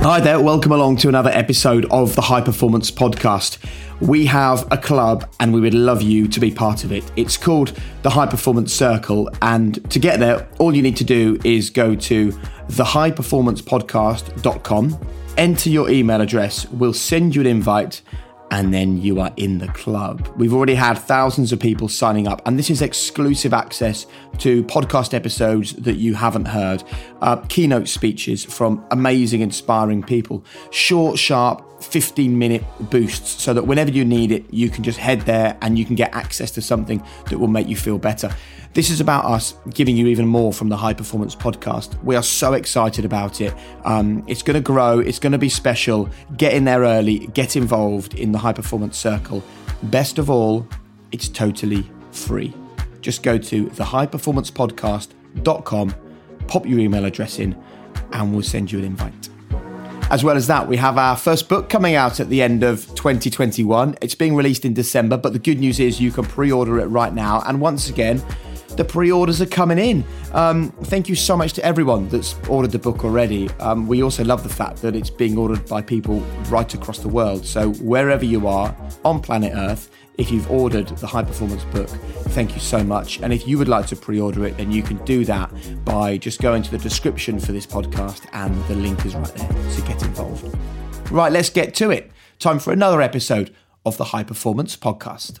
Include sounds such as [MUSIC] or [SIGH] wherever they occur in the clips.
Hi there, welcome along to another episode of the High Performance Podcast. We have a club and we would love you to be part of it. It's called the High Performance Circle, and to get there, all you need to do is go to thehighperformancepodcast.com, enter your email address, we'll send you an invite and then you are in the club. We've already had thousands of people signing up, and this is exclusive access to podcast episodes that you haven't heard, uh, keynote speeches from amazing, inspiring people, short, sharp, 15 minute boosts so that whenever you need it, you can just head there and you can get access to something that will make you feel better. This is about us giving you even more from the High Performance Podcast. We are so excited about it. Um, it's going to grow, it's going to be special. Get in there early, get involved in the High Performance Circle. Best of all, it's totally free. Just go to thehighperformancepodcast.com, pop your email address in, and we'll send you an invite. As well as that, we have our first book coming out at the end of 2021. It's being released in December, but the good news is you can pre order it right now. And once again, the pre-orders are coming in. Um, thank you so much to everyone that's ordered the book already. Um, we also love the fact that it's being ordered by people right across the world. So wherever you are on planet Earth, if you've ordered the high performance book, thank you so much. And if you would like to pre order it, then you can do that by just going to the description for this podcast, and the link is right there. So get involved. Right, let's get to it. Time for another episode of the High Performance Podcast.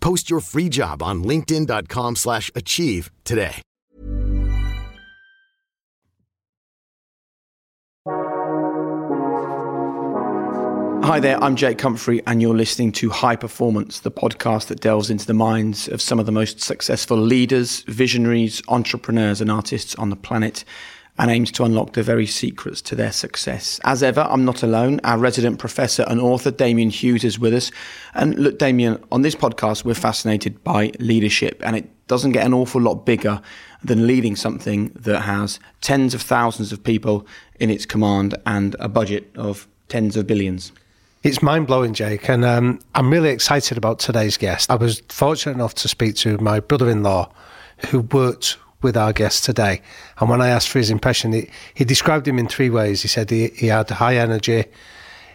Post your free job on linkedin.com/achieve slash achieve today. Hi there, I'm Jake Humphrey, and you're listening to High Performance, the podcast that delves into the minds of some of the most successful leaders, visionaries, entrepreneurs, and artists on the planet and aims to unlock the very secrets to their success. As ever, I'm not alone. Our resident professor and author, Damian Hughes, is with us. And look, Damian, on this podcast, we're fascinated by leadership, and it doesn't get an awful lot bigger than leading something that has tens of thousands of people in its command and a budget of tens of billions. It's mind blowing, Jake, and um, I'm really excited about today's guest. I was fortunate enough to speak to my brother in law who worked with our guest today. And when I asked for his impression, he, he described him in three ways. He said he, he had high energy,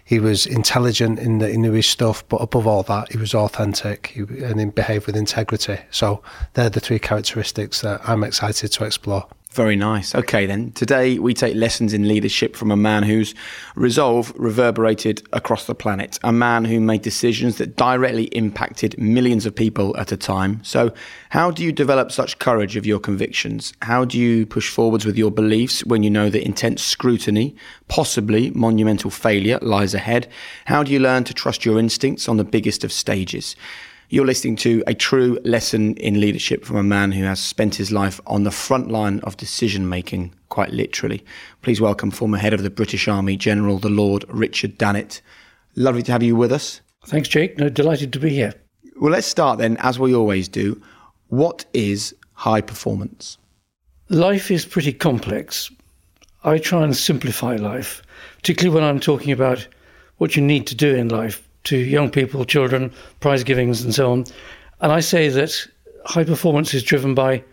he was intelligent in that he knew his stuff, but above all that, he was authentic he, and he behaved with integrity. So they're the three characteristics that I'm excited to explore. Very nice. Okay, then. Today we take lessons in leadership from a man whose resolve reverberated across the planet, a man who made decisions that directly impacted millions of people at a time. So, how do you develop such courage of your convictions? How do you push forwards with your beliefs when you know that intense scrutiny, possibly monumental failure, lies ahead? How do you learn to trust your instincts on the biggest of stages? You're listening to a true lesson in leadership from a man who has spent his life on the front line of decision making, quite literally. Please welcome former head of the British Army, General the Lord Richard Dannatt. Lovely to have you with us. Thanks, Jake. No, delighted to be here. Well, let's start then, as we always do. What is high performance? Life is pretty complex. I try and simplify life, particularly when I'm talking about what you need to do in life to young people, children, prize givings, and so on. And I say that high performance is driven by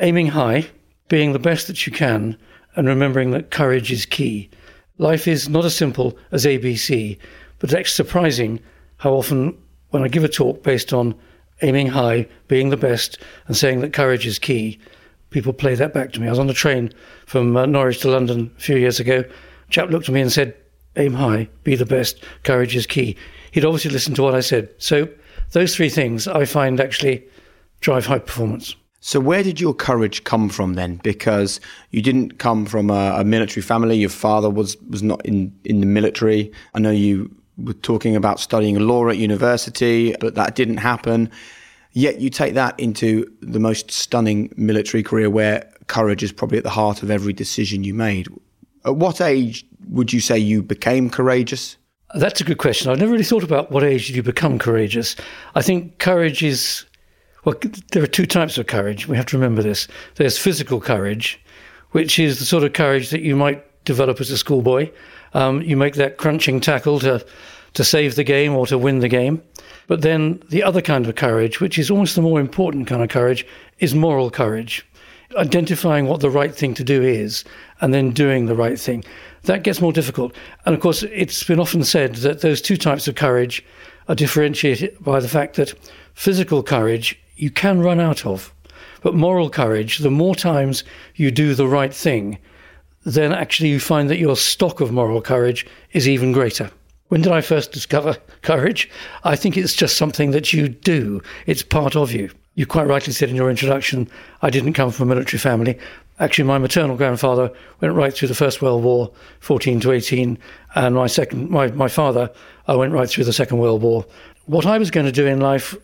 aiming high, being the best that you can, and remembering that courage is key. Life is not as simple as ABC, but it's surprising how often, when I give a talk based on aiming high, being the best, and saying that courage is key, people play that back to me. I was on the train from uh, Norwich to London a few years ago. A chap looked at me and said, aim high, be the best, courage is key. He'd obviously listened to what I said. So those three things I find actually drive high performance. So, where did your courage come from then? Because you didn't come from a, a, military family. Your father was was not in in the military. I know you were talking about studying law at university, but that didn't happen. Yet you take that into the most stunning military career, where courage is probably at the heart of every decision you made. At what age would you say you became courageous? That's a good question. I've never really thought about what age did you become courageous. I think courage is well, there are two types of courage. We have to remember this. There's physical courage, which is the sort of courage that you might develop as a schoolboy. Um, you make that crunching tackle to to save the game or to win the game. But then the other kind of courage, which is almost the more important kind of courage, is moral courage. Identifying what the right thing to do is and then doing the right thing. That gets more difficult. And of course, it's been often said that those two types of courage are differentiated by the fact that physical courage you can run out of. But moral courage, the more times you do the right thing, then actually you find that your stock of moral courage is even greater. When did I first discover [LAUGHS] courage? I think it's just something that you do, it's part of you. You quite rightly said in your introduction, I didn't come from a military family. Actually, my maternal grandfather went right through the First World War, 14 to 18, and my second, my, my father, I went right through the Second World War. What I was going to do in life,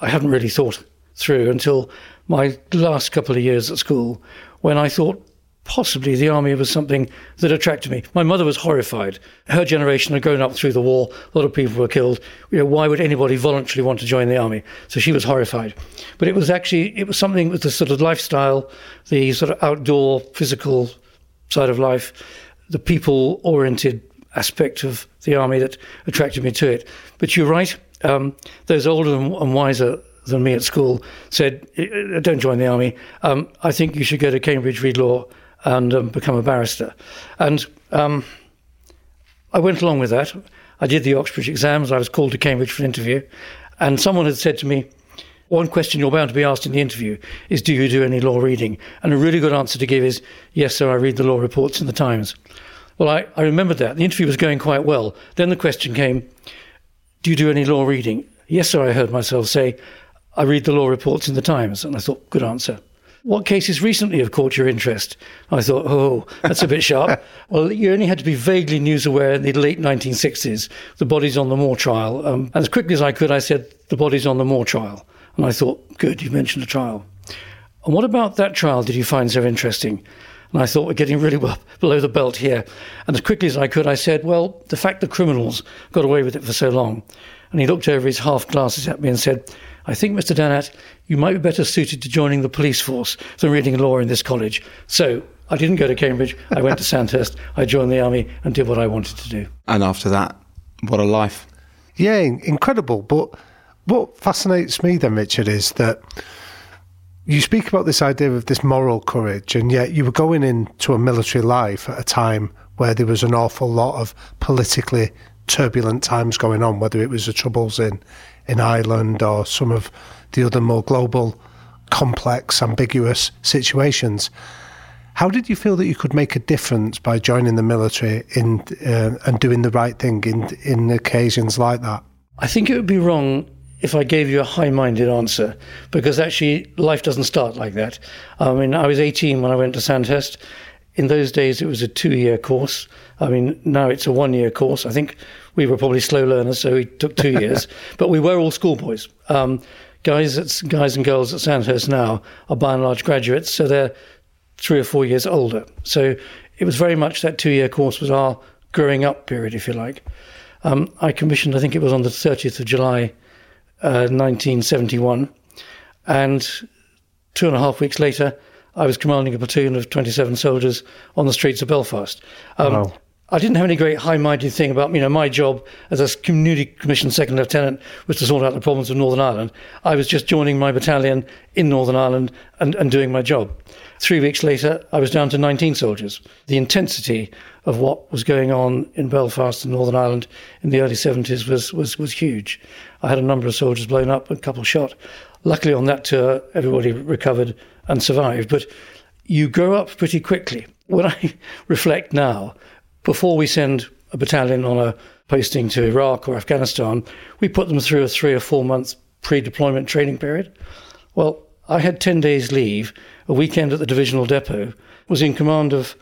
I hadn't really thought through until my last couple of years at school when I thought possibly the army was something that attracted me. My mother was horrified. Her generation had grown up through the war. A lot of people were killed. You know, why would anybody voluntarily want to join the army? So she was horrified. But it was actually it was something with the sort of lifestyle, the sort of outdoor physical side of life, the people oriented aspect of the army that attracted me to it. But you're right. Um, those older and wiser than me at school said, "Don't join the army. Um, I think you should go to Cambridge, read law, and um, become a barrister." And um, I went along with that. I did the Oxbridge exams. I was called to Cambridge for an interview, and someone had said to me, "One question you're bound to be asked in the interview is, do you do any law reading?" And a really good answer to give is, "Yes, sir. I read the law reports in the Times." Well, I, I remembered that. The interview was going quite well. Then the question came, Do you do any law reading? Yes, sir, I heard myself say. I read the law reports in the Times, and I thought, good answer. What cases recently have caught your interest? I thought, oh, that's a bit sharp. [LAUGHS] well, you only had to be vaguely news aware in the late 1960s, the Bodies on the Moor trial. Um, and as quickly as I could, I said, the Bodies on the Moor trial. And I thought, good, you mentioned a trial. And what about that trial did you find so interesting? And I thought, we're getting really well [LAUGHS] below the belt here. And as quickly as I could, I said, well, the fact the criminals got away with it for so long. And he looked over his half glasses at me and said, I think, Mr. Dannatt, you might be better suited to joining the police force than reading law in this college. So I didn't go to Cambridge. I went to [LAUGHS] Sandhurst. I joined the army and did what I wanted to do. And after that, what a life. Yeah, incredible. But what fascinates me then, Richard, is that you speak about this idea of this moral courage, and yet you were going into a military life at a time where there was an awful lot of politically turbulent times going on, whether it was the troubles in, in Ireland or some of the other more global, complex, ambiguous situations. How did you feel that you could make a difference by joining the military in uh, and doing the right thing in in occasions like that? I think it would be wrong if I gave you a high-minded answer because actually life doesn't start like that. I mean, I was 18 when I went to Sandhurst. In those days, it was a two-year course. I mean, now it's a one-year course. I think we were probably slow learners, so it took two years. [LAUGHS] but we were all schoolboys. Um, guys, at, guys and girls at Sandhurst now are by and large graduates, so they're three or four years older. So it was very much that two-year course was our growing up period, if you like. Um, I commissioned, I think it was on the 30th of July, uh, 1971, and two and a half weeks later, I was commanding a platoon of 27 soldiers on the streets of Belfast. Um, wow. I didn't have any great high-minded thing about, you know, my job as a community commissioned second lieutenant was to sort out the problems of Northern Ireland. I was just joining my battalion in Northern Ireland and, and doing my job. Three weeks later, I was down to 19 soldiers. The intensity of what was going on in Belfast and Northern Ireland in the early 70s was, was, was huge. I had a number of soldiers blown up, a couple shot. Luckily, on that tour, everybody recovered and survived. But you grow up pretty quickly. When I [LAUGHS] reflect now, before we send a battalion on a posting to Iraq or Afghanistan, we put them through a three or four months pre deployment training period. Well, I had 10 days leave, a weekend at the divisional depot, was in command of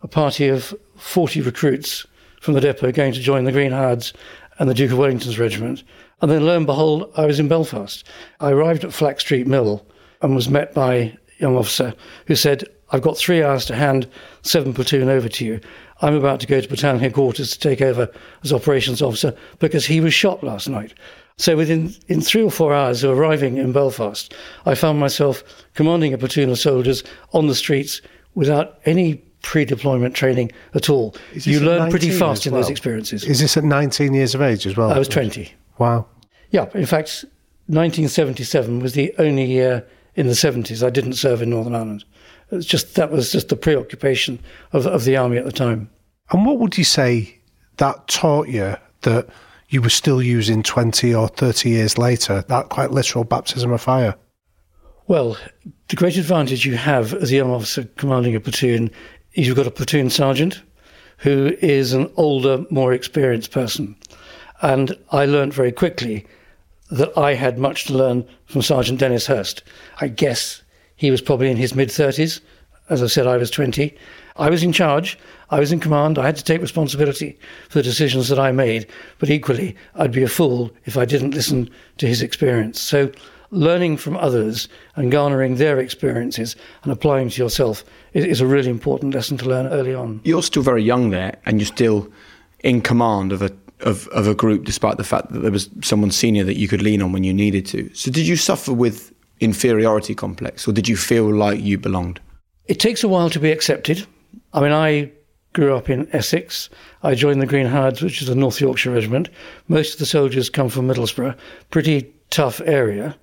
a party of 40 recruits from the depot going to join the Green Howards and the Duke of Wellington's regiment. And then lo and behold, I was in Belfast. I arrived at Flax Street Mill and was met by a young officer who said, I've got three hours to hand seven platoon over to you. I'm about to go to battalion headquarters to take over as operations officer because he was shot last night. So within in three or four hours of arriving in Belfast, I found myself commanding a platoon of soldiers on the streets without any pre-deployment training at all. You learn pretty fast in those experiences. Is this at 19 years of age as well? I was 20. Wow. Yeah, in fact, 1977 was the only year in the 70s I didn't serve in Northern Ireland. It was just that was just the preoccupation of, of the army at the time. And what would you say that taught you that you were still using 20 or 30 years later, that quite literal baptism of fire? Well, the great advantage you have as a young officer commanding a platoon is you've got a platoon sergeant who is an older, more experienced person. And I learned very quickly that I had much to learn from Sergeant Dennis Hurst. I guess he was probably in his mid 30s. As I said, I was 20. I was in charge, I was in command, I had to take responsibility for the decisions that I made, but equally, I'd be a fool if I didn't listen to his experience. So, learning from others and garnering their experiences and applying to yourself is, is a really important lesson to learn early on. You're still very young there, and you're still in command of a of, of a group, despite the fact that there was someone senior that you could lean on when you needed to. So, did you suffer with inferiority complex, or did you feel like you belonged? It takes a while to be accepted. I mean, I grew up in Essex. I joined the Green Howards, which is a North Yorkshire regiment. Most of the soldiers come from Middlesbrough, pretty tough area.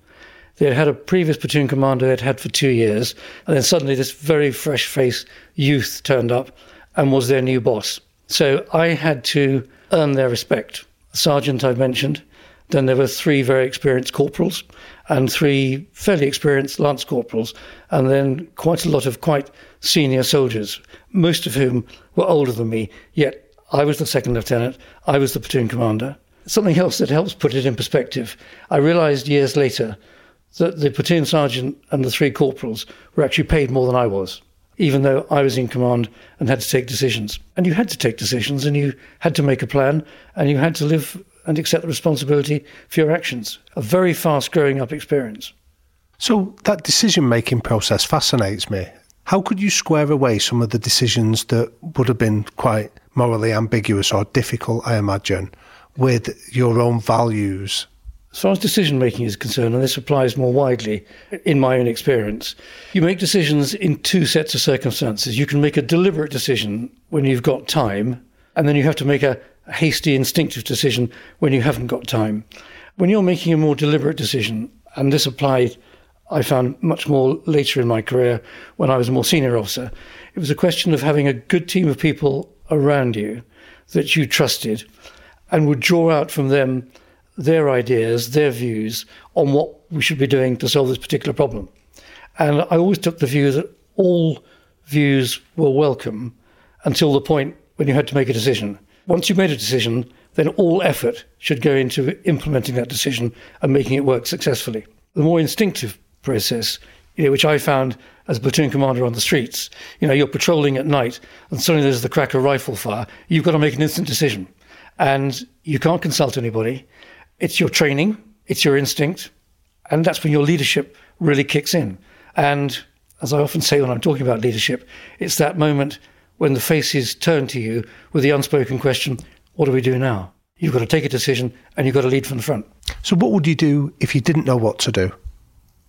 They had had a previous platoon commander they'd had for two years, and then suddenly this very fresh faced youth turned up and was their new boss. So I had to earn their respect. The Sergeant, I mentioned. Then there were three very experienced corporals and three fairly experienced lance corporals, and then quite a lot of quite senior soldiers, most of whom were older than me, yet I was the second lieutenant, I was the platoon commander. Something else that helps put it in perspective. I realized years later that the platoon sergeant and the three corporals were actually paid more than I was, even though I was in command and had to take decisions. And you had to take decisions and you had to make a plan and you had to live and accept the responsibility for your actions. A very fast growing up experience. So, that decision making process fascinates me. How could you square away some of the decisions that would have been quite morally ambiguous or difficult, I imagine, with your own values? As far as decision making is concerned, and this applies more widely in my own experience, you make decisions in two sets of circumstances. You can make a deliberate decision when you've got time, and then you have to make a hasty, instinctive decision when you haven't got time. When you're making a more deliberate decision, and this applied, I found much more later in my career when I was a more senior officer, it was a question of having a good team of people around you that you trusted and would draw out from them their ideas, their views on what we should be doing to solve this particular problem. And I always took the view that all views were welcome until the point when you had to make a decision. Once you've made a decision, then all effort should go into implementing that decision and making it work successfully. The more instinctive process, you know, which I found as a platoon commander on the streets, you know, you're patrolling at night and suddenly there's the crack of rifle fire. You've got to make an instant decision. And you can't consult anybody. It's your training, it's your instinct, and that's when your leadership really kicks in. And as I often say when I'm talking about leadership, it's that moment when the faces turn to you with the unspoken question, What do we do now? You've got to take a decision and you've got to lead from the front. So, what would you do if you didn't know what to do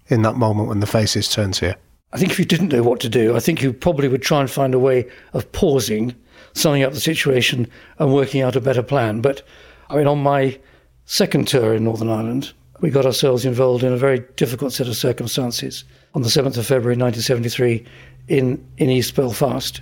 in that moment when the faces turn to you? I think if you didn't know what to do, I think you probably would try and find a way of pausing, summing up the situation, and working out a better plan. But I mean, on my second tour in Northern Ireland, we got ourselves involved in a very difficult set of circumstances. On the 7th of February 1973, in, in East Belfast,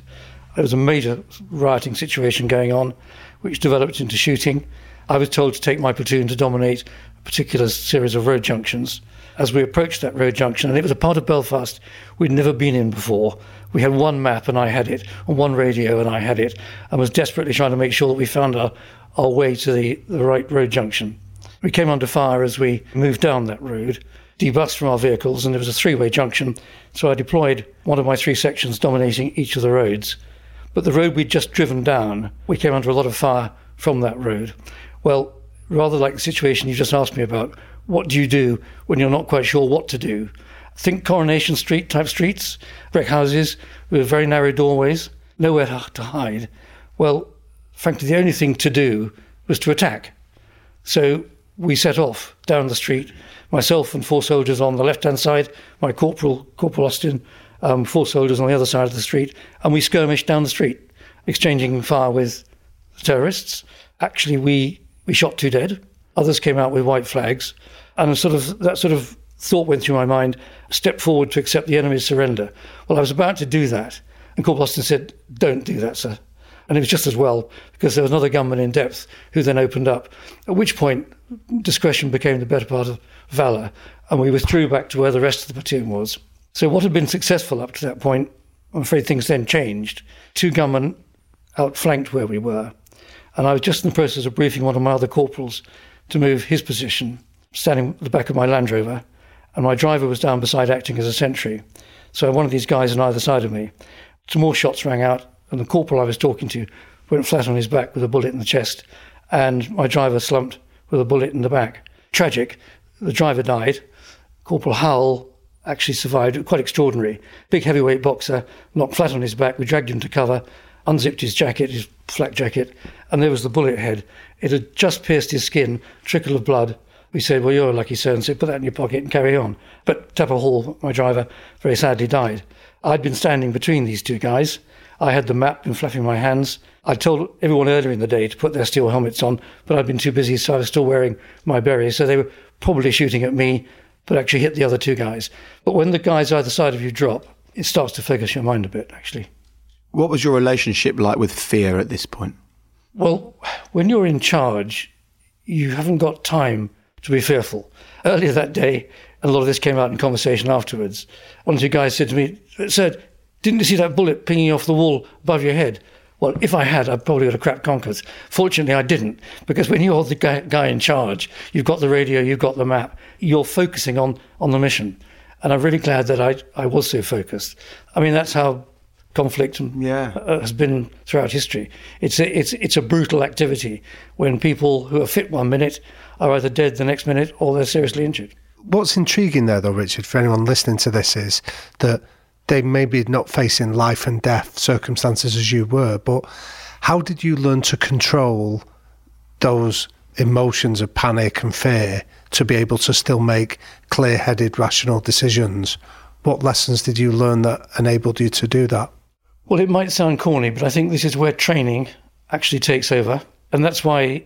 there was a major rioting situation going on, which developed into shooting. I was told to take my platoon to dominate a particular series of road junctions. As we approached that road junction, and it was a part of Belfast we'd never been in before, we had one map and I had it, and one radio and I had it, and was desperately trying to make sure that we found our, our way to the, the right road junction. We came under fire as we moved down that road, debussed from our vehicles, and there was a three way junction. So I deployed one of my three sections dominating each of the roads. But the road we'd just driven down, we came under a lot of fire from that road. Well, rather like the situation you just asked me about, what do you do when you're not quite sure what to do? Think Coronation Street type streets, brick houses with very narrow doorways, nowhere to hide. Well, frankly, the only thing to do was to attack. So we set off down the street, myself and four soldiers on the left hand side, my corporal, Corporal Austin, um, four soldiers on the other side of the street, and we skirmished down the street, exchanging fire with the terrorists. Actually, we, we shot two dead. Others came out with white flags, and sort of that sort of thought went through my mind: step forward to accept the enemy's surrender. Well, I was about to do that, and Corporal Austin said, "Don't do that, sir." And it was just as well because there was another gunman in depth who then opened up. At which point, discretion became the better part of valour, and we withdrew back to where the rest of the platoon was. So, what had been successful up to that point, I'm afraid things then changed. Two gunmen outflanked where we were, and I was just in the process of briefing one of my other corporals to move his position, standing at the back of my Land Rover, and my driver was down beside acting as a sentry. So, one of these guys on either side of me. Some more shots rang out, and the corporal I was talking to went flat on his back with a bullet in the chest, and my driver slumped with a bullet in the back. Tragic. The driver died. Corporal Howell actually survived. Quite extraordinary. Big heavyweight boxer, knocked flat on his back. We dragged him to cover, unzipped his jacket, his flak jacket, and there was the bullet head. It had just pierced his skin, trickle of blood. We said, Well, you're a lucky sir, and said, Put that in your pocket and carry on. But Tupper Hall, my driver, very sadly died. I'd been standing between these two guys. I had the map been flapping my hands. I told everyone earlier in the day to put their steel helmets on, but I'd been too busy, so I was still wearing my berets. So they were probably shooting at me, but actually hit the other two guys. But when the guys either side of you drop, it starts to focus your mind a bit, actually. What was your relationship like with fear at this point? Well, when you're in charge, you haven't got time to be fearful. Earlier that day, and a lot of this came out in conversation afterwards, one of the guys said to me, Sir, didn't you see that bullet pinging off the wall above your head? Well, if I had, I'd probably would have cracked conkers. Fortunately, I didn't, because when you're the guy, guy, in charge, you've got the radio, you've got the map, you're focusing on, on the mission. And I'm really glad that I, I was so focused. I mean, that's how conflict yeah. Uh, has been throughout history. It's a, it's, it's a brutal activity when people who are fit one minute are either dead the next minute or they're seriously injured. What's intriguing there, though, Richard, for anyone listening to this, is that they maybe not facing life and death circumstances as you were, but how did you learn to control those emotions of panic and fear to be able to still make clear headed, rational decisions? What lessons did you learn that enabled you to do that? Well, it might sound corny, but I think this is where training actually takes over. And that's why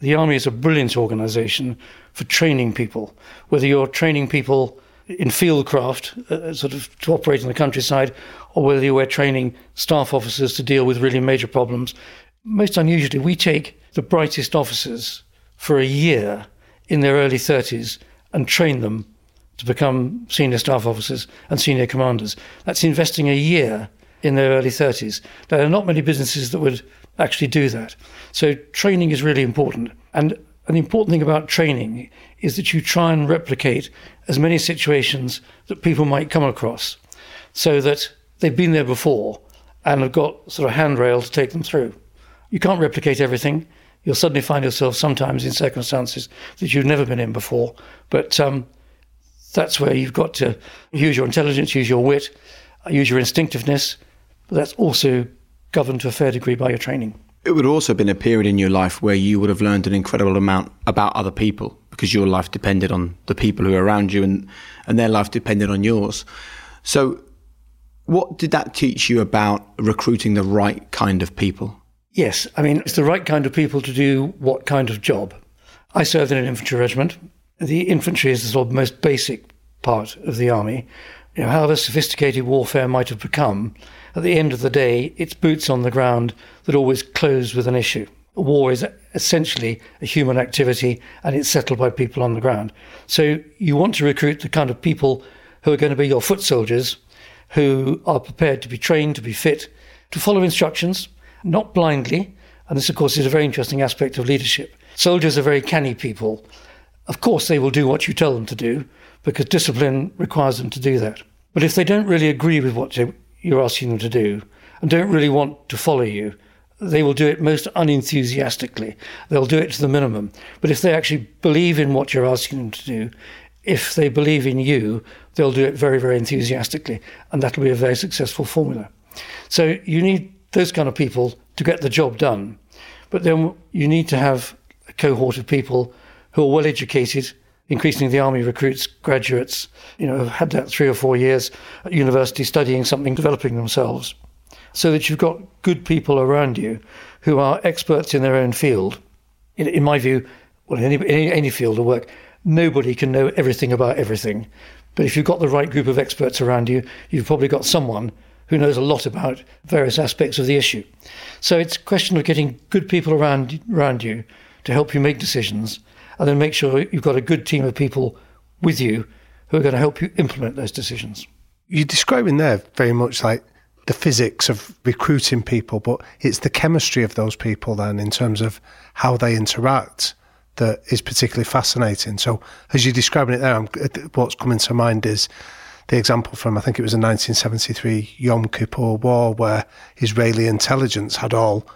the Army is a brilliant organisation for training people, whether you're training people in fieldcraft, uh, sort of to operate in the countryside, or whether you were training staff officers to deal with really major problems. Most unusually, we take the brightest officers for a year in their early 30s and train them to become senior staff officers and senior commanders. That's investing a year in their early 30s. There are not many businesses that would actually do that. So training is really important. And an important thing about training is that you try and replicate as many situations that people might come across so that they've been there before and have got sort of handrail to take them through. You can't replicate everything. You'll suddenly find yourself sometimes in circumstances that you've never been in before. But um, that's where you've got to use your intelligence, use your wit, use your instinctiveness. But that's also governed to a fair degree by your training. It would also have been a period in your life where you would have learned an incredible amount about other people because your life depended on the people who are around you and, and their life depended on yours. So, what did that teach you about recruiting the right kind of people? Yes, I mean, it's the right kind of people to do what kind of job. I served in an infantry regiment. The infantry is the sort of most basic part of the army. You know, however sophisticated warfare might have become, at the end of the day, it's boots on the ground that always close with an issue. War is essentially a human activity and it's settled by people on the ground. So you want to recruit the kind of people who are going to be your foot soldiers, who are prepared to be trained, to be fit, to follow instructions, not blindly. And this, of course, is a very interesting aspect of leadership. Soldiers are very canny people. Of course, they will do what you tell them to do because discipline requires them to do that. But if they don't really agree with what you're asking them to do and don't really want to follow you, they will do it most unenthusiastically. They'll do it to the minimum. But if they actually believe in what you're asking them to do, if they believe in you, they'll do it very, very enthusiastically. And that'll be a very successful formula. So you need those kind of people to get the job done. But then you need to have a cohort of people who are well educated. Increasingly, the army recruits graduates, you know, have had that three or four years at university studying something, developing themselves so that you've got good people around you who are experts in their own field. In, in my view, well, in any, in any field of work, nobody can know everything about everything. But if you've got the right group of experts around you, you've probably got someone who knows a lot about various aspects of the issue. So it's a question of getting good people around around you to help you make decisions, and then make sure you've got a good team of people with you who are going to help you implement those decisions. You're describing there very much like the physics of recruiting people, but it's the chemistry of those people then in terms of how they interact that is particularly fascinating. So, as you're describing it there, I'm, what's coming to mind is the example from I think it was a 1973 Yom Kippur War where Israeli intelligence had all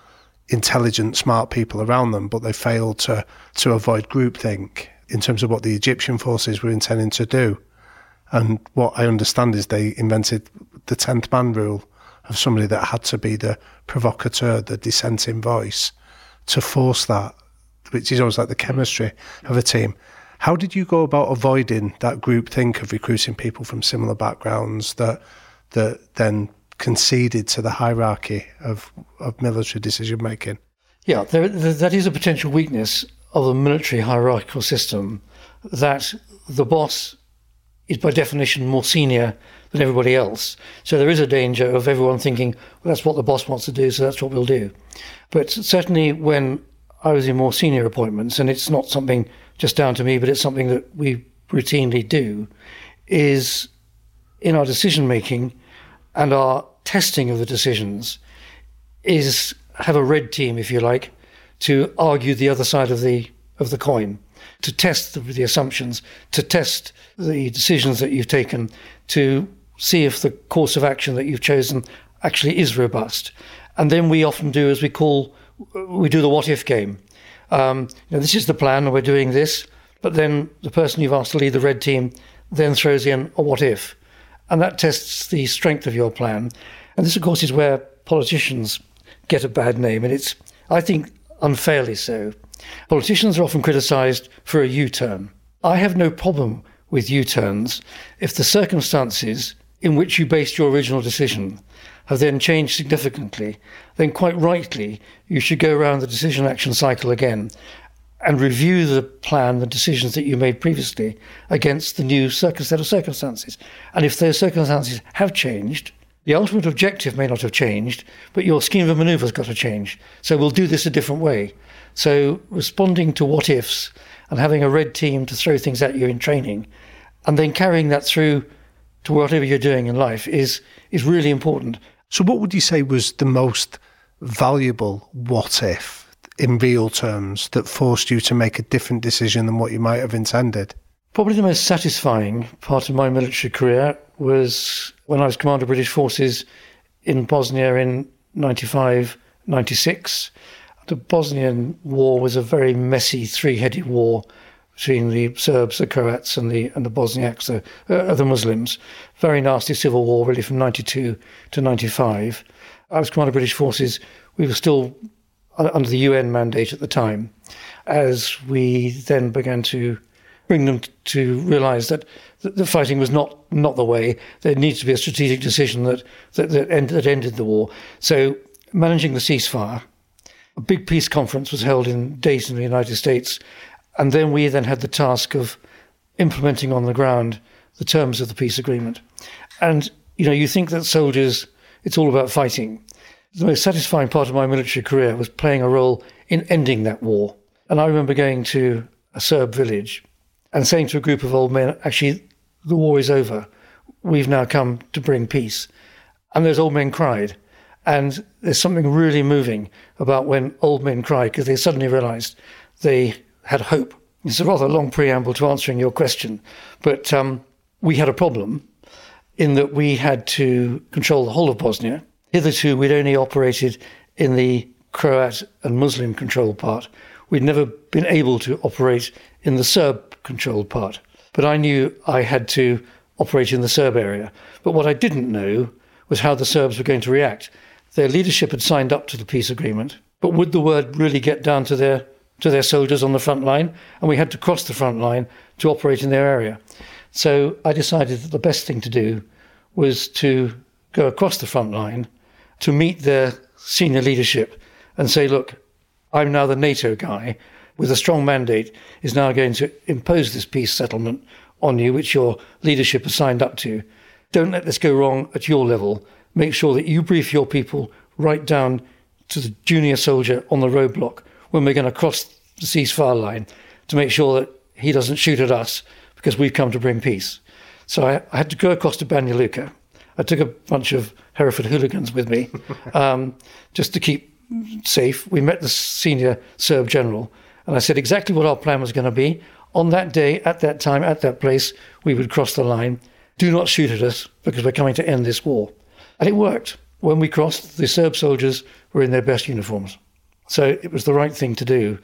intelligent, smart people around them, but they failed to to avoid groupthink in terms of what the Egyptian forces were intending to do. And what I understand is they invented the tenth man rule, of somebody that had to be the provocateur, the dissenting voice, to force that, which is almost like the chemistry of a team. How did you go about avoiding that group think of recruiting people from similar backgrounds that that then conceded to the hierarchy of, of military decision making? Yeah, there, that is a potential weakness of a military hierarchical system that the boss is by definition more senior than everybody else. So there is a danger of everyone thinking, well, that's what the boss wants to do, so that's what we'll do. But certainly when I was in more senior appointments, and it's not something just down to me, but it's something that we routinely do, is in our decision making and our testing of the decisions, is have a red team, if you like, to argue the other side of the of the coin to test the, the assumptions, to test the decisions that you've taken, to see if the course of action that you've chosen actually is robust. And then we often do, as we call, we do the what if game. Um, you know, this is the plan, and we're doing this. But then the person you've asked to lead the red team then throws in a what if. And that tests the strength of your plan. And this, of course, is where politicians get a bad name. And it's, I think, unfairly so. Politicians are often criticised for a U turn. I have no problem with U turns if the circumstances in which you based your original decision have then changed significantly, then quite rightly you should go around the decision action cycle again and review the plan, the decisions that you made previously against the new set of circumstances. And if those circumstances have changed, the ultimate objective may not have changed, but your scheme of manoeuvre has got to change. So we'll do this a different way. So responding to what ifs and having a red team to throw things at you in training and then carrying that through to whatever you're doing in life is is really important. So what would you say was the most valuable what if in real terms that forced you to make a different decision than what you might have intended? Probably the most satisfying part of my military career was when I was Commander of British Forces in Bosnia in 95, 96 the Bosnian War was a very messy three-headed war between the Serbs, the Croats, and the and the Bosniaks, the, uh, the Muslims. Very nasty civil war, really, from '92 to '95. I was commander of British forces. We were still under the UN mandate at the time, as we then began to bring them to realise that the fighting was not not the way. There needs to be a strategic decision that that that, end, that ended the war. So managing the ceasefire a big peace conference was held in Dayton, the United States, and then we then had the task of implementing on the ground the terms of the peace agreement. And you know, you think that soldiers, it's all about fighting. The most satisfying part of my military career was playing a role in ending that war. And I remember going to a Serb village and saying to a group of old men, actually, the war is over. We've now come to bring peace. And those old men cried. And there's something really moving about when old men cry because they suddenly realized they had hope. It's a rather long preamble to answering your question, but um, we had a problem in that we had to control the whole of Bosnia. Hitherto, we'd only operated in the Croat and Muslim controlled part. We'd never been able to operate in the Serb controlled part. But I knew I had to operate in the Serb area. But what I didn't know was how the Serbs were going to react. Their leadership had signed up to the peace agreement, but would the word really get down to their to their soldiers on the front line? And we had to cross the front line to operate in their area. So I decided that the best thing to do was to go across the front line to meet their senior leadership and say, look, I'm now the NATO guy with a strong mandate, is now going to impose this peace settlement on you, which your leadership has signed up to. Don't let this go wrong at your level. Make sure that you brief your people right down to the junior soldier on the roadblock when we're going to cross the ceasefire line to make sure that he doesn't shoot at us because we've come to bring peace. So I, I had to go across to Banja Luka. I took a bunch of Hereford hooligans with me um, just to keep safe. We met the senior Serb general, and I said exactly what our plan was going to be. On that day, at that time, at that place, we would cross the line. Do not shoot at us because we're coming to end this war. And it worked. When we crossed, the Serb soldiers were in their best uniforms. So it was the right thing to do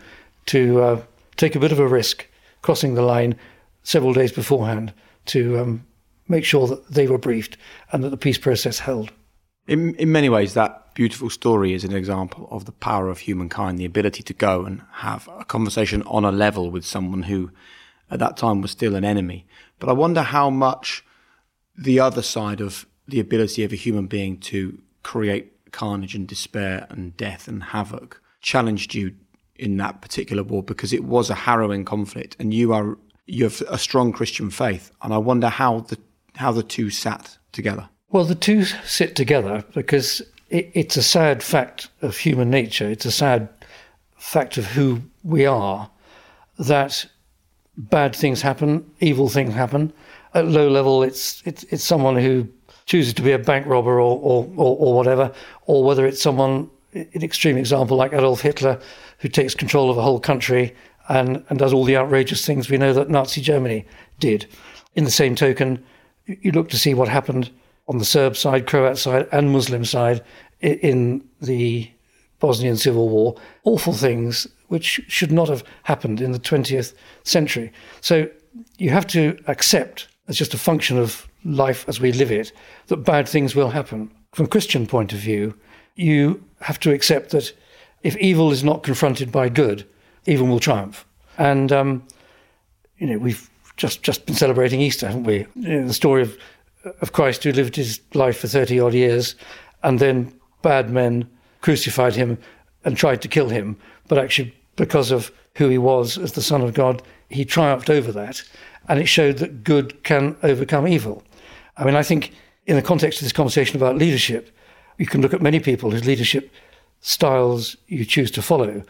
to uh, take a bit of a risk crossing the line several days beforehand to um, make sure that they were briefed and that the peace process held. In, in many ways, that beautiful story is an example of the power of humankind, the ability to go and have a conversation on a level with someone who at that time was still an enemy. But I wonder how much the other side of the ability of a human being to create carnage and despair and death and havoc challenged you in that particular war because it was a harrowing conflict and you are you have a strong Christian faith and I wonder how the how the two sat together. Well, the two sit together because it, it's a sad fact of human nature. It's a sad fact of who we are that bad things happen, evil things happen. At low level, it's it's, it's someone who chooses to be a bank robber or, or, or, or whatever, or whether it's someone, an extreme example like Adolf Hitler, who takes control of a whole country and, and does all the outrageous things we know that Nazi Germany did. In the same token, you look to see what happened on the Serb side, Croat side, and Muslim side in the Bosnian Civil War. Awful things which should not have happened in the 20th century. So you have to accept, as just a function of life as we live it, that bad things will happen. From a Christian point of view, you have to accept that if evil is not confronted by good, evil will triumph. And um, you know we've just just been celebrating Easter, haven't we? You know, the story of of Christ who lived his life for 30 odd years and then bad men crucified him and tried to kill him. But actually, because of who he was as the Son of God, he triumphed over that. And it showed that good can overcome evil. I mean, I think in the context of this conversation about leadership, you can look at many people whose leadership styles you choose to follow.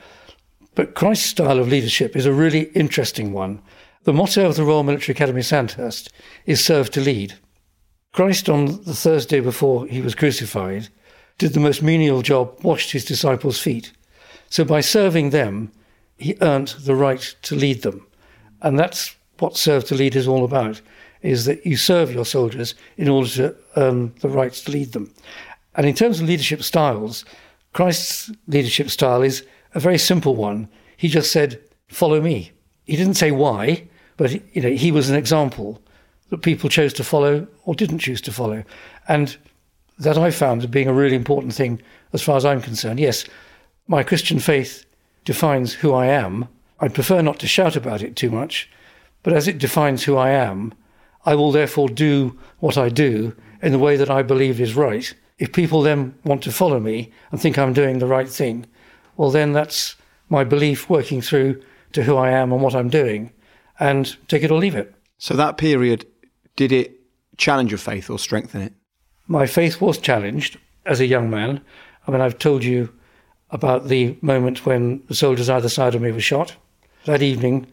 But Christ's style of leadership is a really interesting one. The motto of the Royal Military Academy Sandhurst is serve to lead. Christ, on the Thursday before he was crucified, did the most menial job, washed his disciples' feet. So by serving them, he earned the right to lead them. And that's what serve to lead is all about, is that you serve your soldiers in order to earn the right to lead them. And in terms of leadership styles, Christ's leadership style is a very simple one. He just said, follow me. He didn't say why, but you know, he was an example that people chose to follow or didn't choose to follow. And that I found being a really important thing as far as I'm concerned. Yes, my Christian faith defines who I am. I'd prefer not to shout about it too much, but as it defines who I am, I will therefore do what I do in the way that I believe is right. If people then want to follow me and think I'm doing the right thing, well, then that's my belief working through to who I am and what I'm doing, and take it or leave it. So that period did it challenge your faith or strengthen it? My faith was challenged as a young man, I mean, I've told you about the moment when the soldiers either side of me were shot. That evening,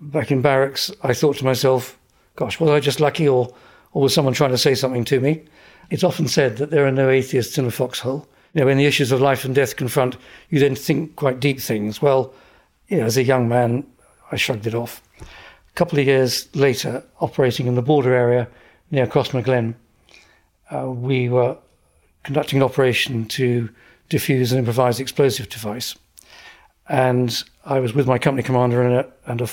back in barracks, I thought to myself, gosh, was I just lucky or, or was someone trying to say something to me? It's often said that there are no atheists in a foxhole. You know, when the issues of life and death confront, you then think quite deep things. Well, you know, as a young man, I shrugged it off. A couple of years later, operating in the border area near Crossmaglen, uh, we were conducting an operation to defuse an improvised explosive device. And I was with my company commander and a, and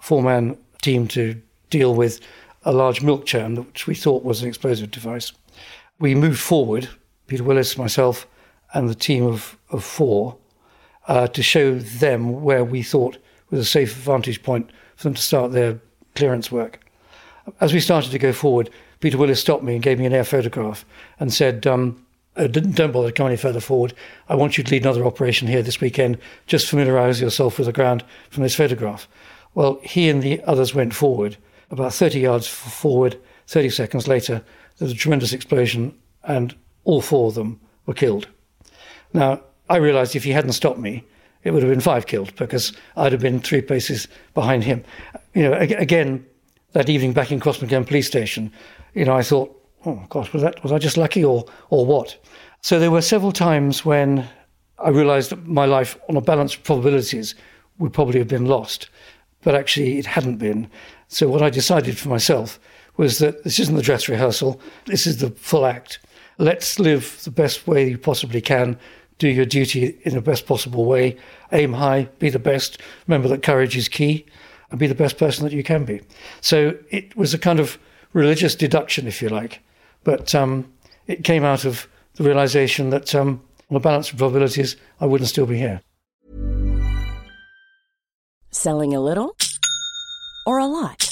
four man team to deal with a large milk churn, which we thought was an explosive device. We moved forward, Peter Willis, myself, and the team of, of four, uh, to show them where we thought was a safe vantage point for them to start their clearance work. As we started to go forward, Peter Willis stopped me and gave me an air photograph and said, um, uh, don't bother to come any further forward. I want you to lead another operation here this weekend. Just familiarise yourself with the ground from this photograph. Well, he and the others went forward. About 30 yards forward, 30 seconds later, there was a tremendous explosion, and all four of them were killed. Now, I realised if he hadn't stopped me, it would have been five killed because I'd have been three paces behind him. You know, again, that evening back in Crossmaglen police station, you know, I thought, oh gosh, was that was I just lucky or or what? So there were several times when I realised that my life, on a balance of probabilities, would probably have been lost, but actually it hadn't been. So what I decided for myself was that this isn't the dress rehearsal. This is the full act. Let's live the best way you possibly can. Do your duty in the best possible way. Aim high. Be the best. Remember that courage is key, and be the best person that you can be. So it was a kind of religious deduction, if you like, but um, it came out of the realization that um, on a balance of probabilities, I wouldn't still be here. Selling a little or a lot?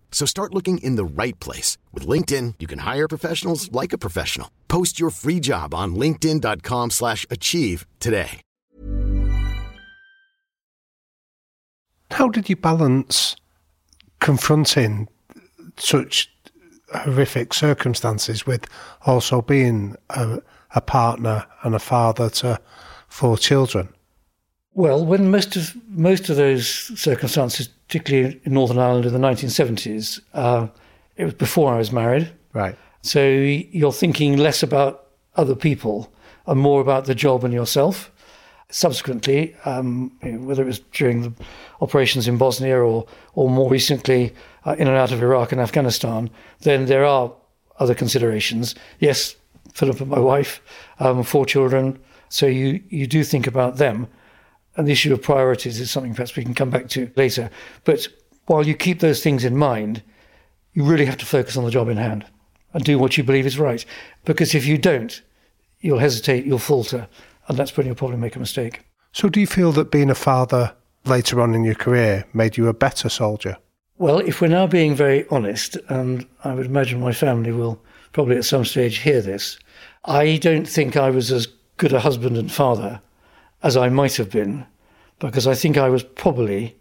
So start looking in the right place. With LinkedIn, you can hire professionals like a professional. Post your free job on linkedin.com slash achieve today. How did you balance confronting such horrific circumstances with also being a, a partner and a father to four children? Well, when most of most of those circumstances, particularly in Northern Ireland in the 1970s, uh, it was before I was married. Right. So you're thinking less about other people and more about the job and yourself. Subsequently, um, whether it was during the operations in Bosnia or, or more recently uh, in and out of Iraq and Afghanistan, then there are other considerations. Yes, Philip and my wife, um, four children. So you, you do think about them. And the issue of priorities is something perhaps we can come back to later. But while you keep those things in mind, you really have to focus on the job in hand and do what you believe is right. Because if you don't, you'll hesitate, you'll falter, and that's when you'll probably make a mistake. So, do you feel that being a father later on in your career made you a better soldier? Well, if we're now being very honest, and I would imagine my family will probably at some stage hear this, I don't think I was as good a husband and father as I might have been, because I think I was probably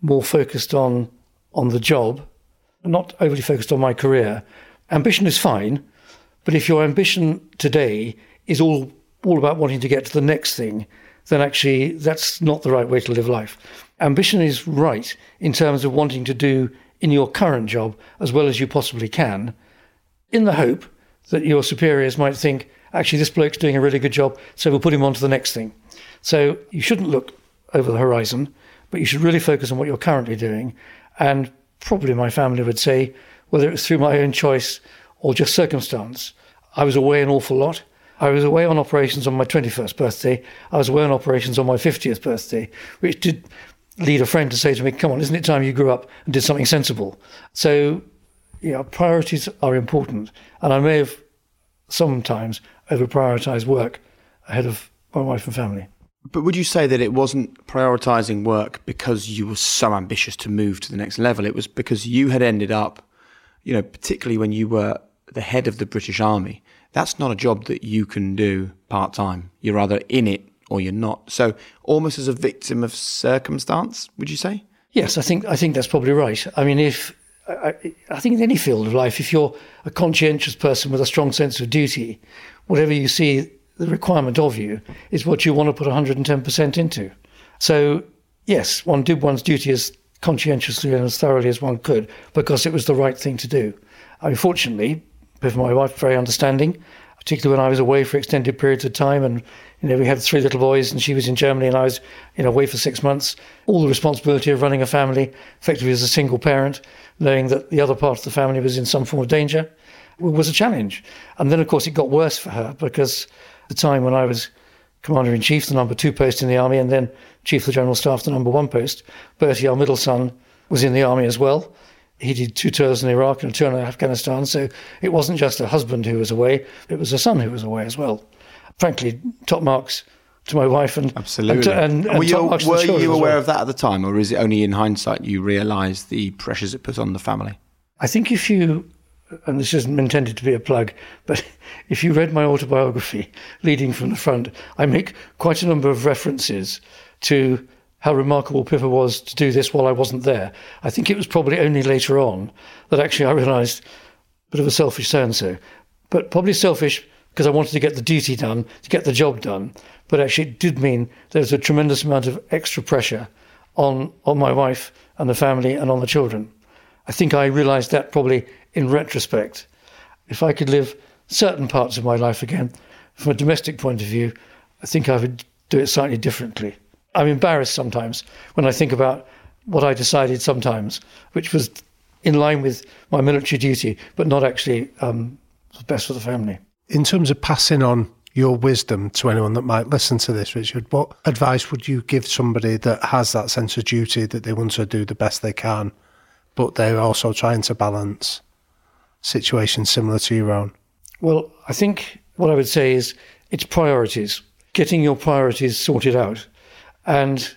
more focused on on the job, not overly focused on my career. Ambition is fine, but if your ambition today is all all about wanting to get to the next thing, then actually that's not the right way to live life. Ambition is right in terms of wanting to do in your current job as well as you possibly can, in the hope that your superiors might think, actually, this bloke's doing a really good job, so we'll put him on to the next thing. So you shouldn't look over the horizon, but you should really focus on what you're currently doing. And probably my family would say, whether it was through my own choice or just circumstance, I was away an awful lot. I was away on operations on my 21st birthday. I was away on operations on my 50th birthday, which did lead a friend to say to me, Come on, isn't it time you grew up and did something sensible? So, yeah, priorities are important. And I may have sometimes over prioritized work ahead of my wife and family. But would you say that it wasn't prioritizing work because you were so ambitious to move to the next level? It was because you had ended up, you know, particularly when you were the head of the British Army, that's not a job that you can do part time. You're either in it or you're not. So almost as a victim of circumstance, would you say? Yes, I think I think that's probably right. I mean, if I, I think in any field of life, if you're a conscientious person with a strong sense of duty, whatever you see the requirement of you is what you want to put 110% into. So, yes, one did one's duty as conscientiously and as thoroughly as one could because it was the right thing to do. Unfortunately, with my wife, very understanding, particularly when I was away for extended periods of time and you know, we had three little boys and she was in Germany and I was, you know, away for six months. All the responsibility of running a family, effectively as a single parent, knowing that the other part of the family was in some form of danger, was a challenge. And then, of course, it got worse for her because the time when I was commander in chief, the number two post in the army, and then chief of the general staff, the number one post, Bertie, our middle son, was in the army as well. He did two tours in Iraq and a tour in Afghanistan. So it wasn't just a husband who was away, it was a son who was away as well frankly, top marks to my wife and absolutely. And, and, and were you, were you aware well. of that at the time, or is it only in hindsight you realise the pressures it put on the family? I think if you, and this isn't intended to be a plug, but if you read my autobiography, leading from the front, I make quite a number of references to how remarkable Pippa was to do this while I wasn't there. I think it was probably only later on that actually I realised a bit of a selfish so and so, but probably selfish because I wanted to get the duty done, to get the job done. But actually, it did mean there was a tremendous amount of extra pressure on, on my wife and the family and on the children. I think I realized that probably in retrospect. If I could live certain parts of my life again, from a domestic point of view, I think I would do it slightly differently. I'm embarrassed sometimes when I think about what I decided sometimes, which was in line with my military duty, but not actually um, best for the family in terms of passing on your wisdom to anyone that might listen to this, Richard, what advice would you give somebody that has that sense of duty that they want to do the best they can, but they're also trying to balance situations similar to your own? Well, I think what I would say is it's priorities, getting your priorities sorted out. And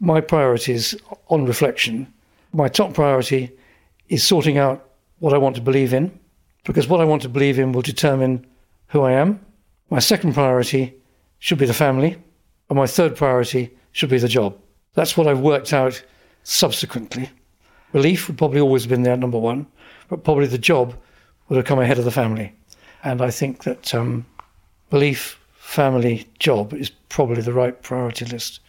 my priorities on reflection, my top priority is sorting out what I want to believe in, because what I want to believe in will determine who I am. My second priority should be the family. And my third priority should be the job. That's what I've worked out subsequently. Belief would probably always have been there, number one, but probably the job would have come ahead of the family. And I think that um, belief, family, job is probably the right priority list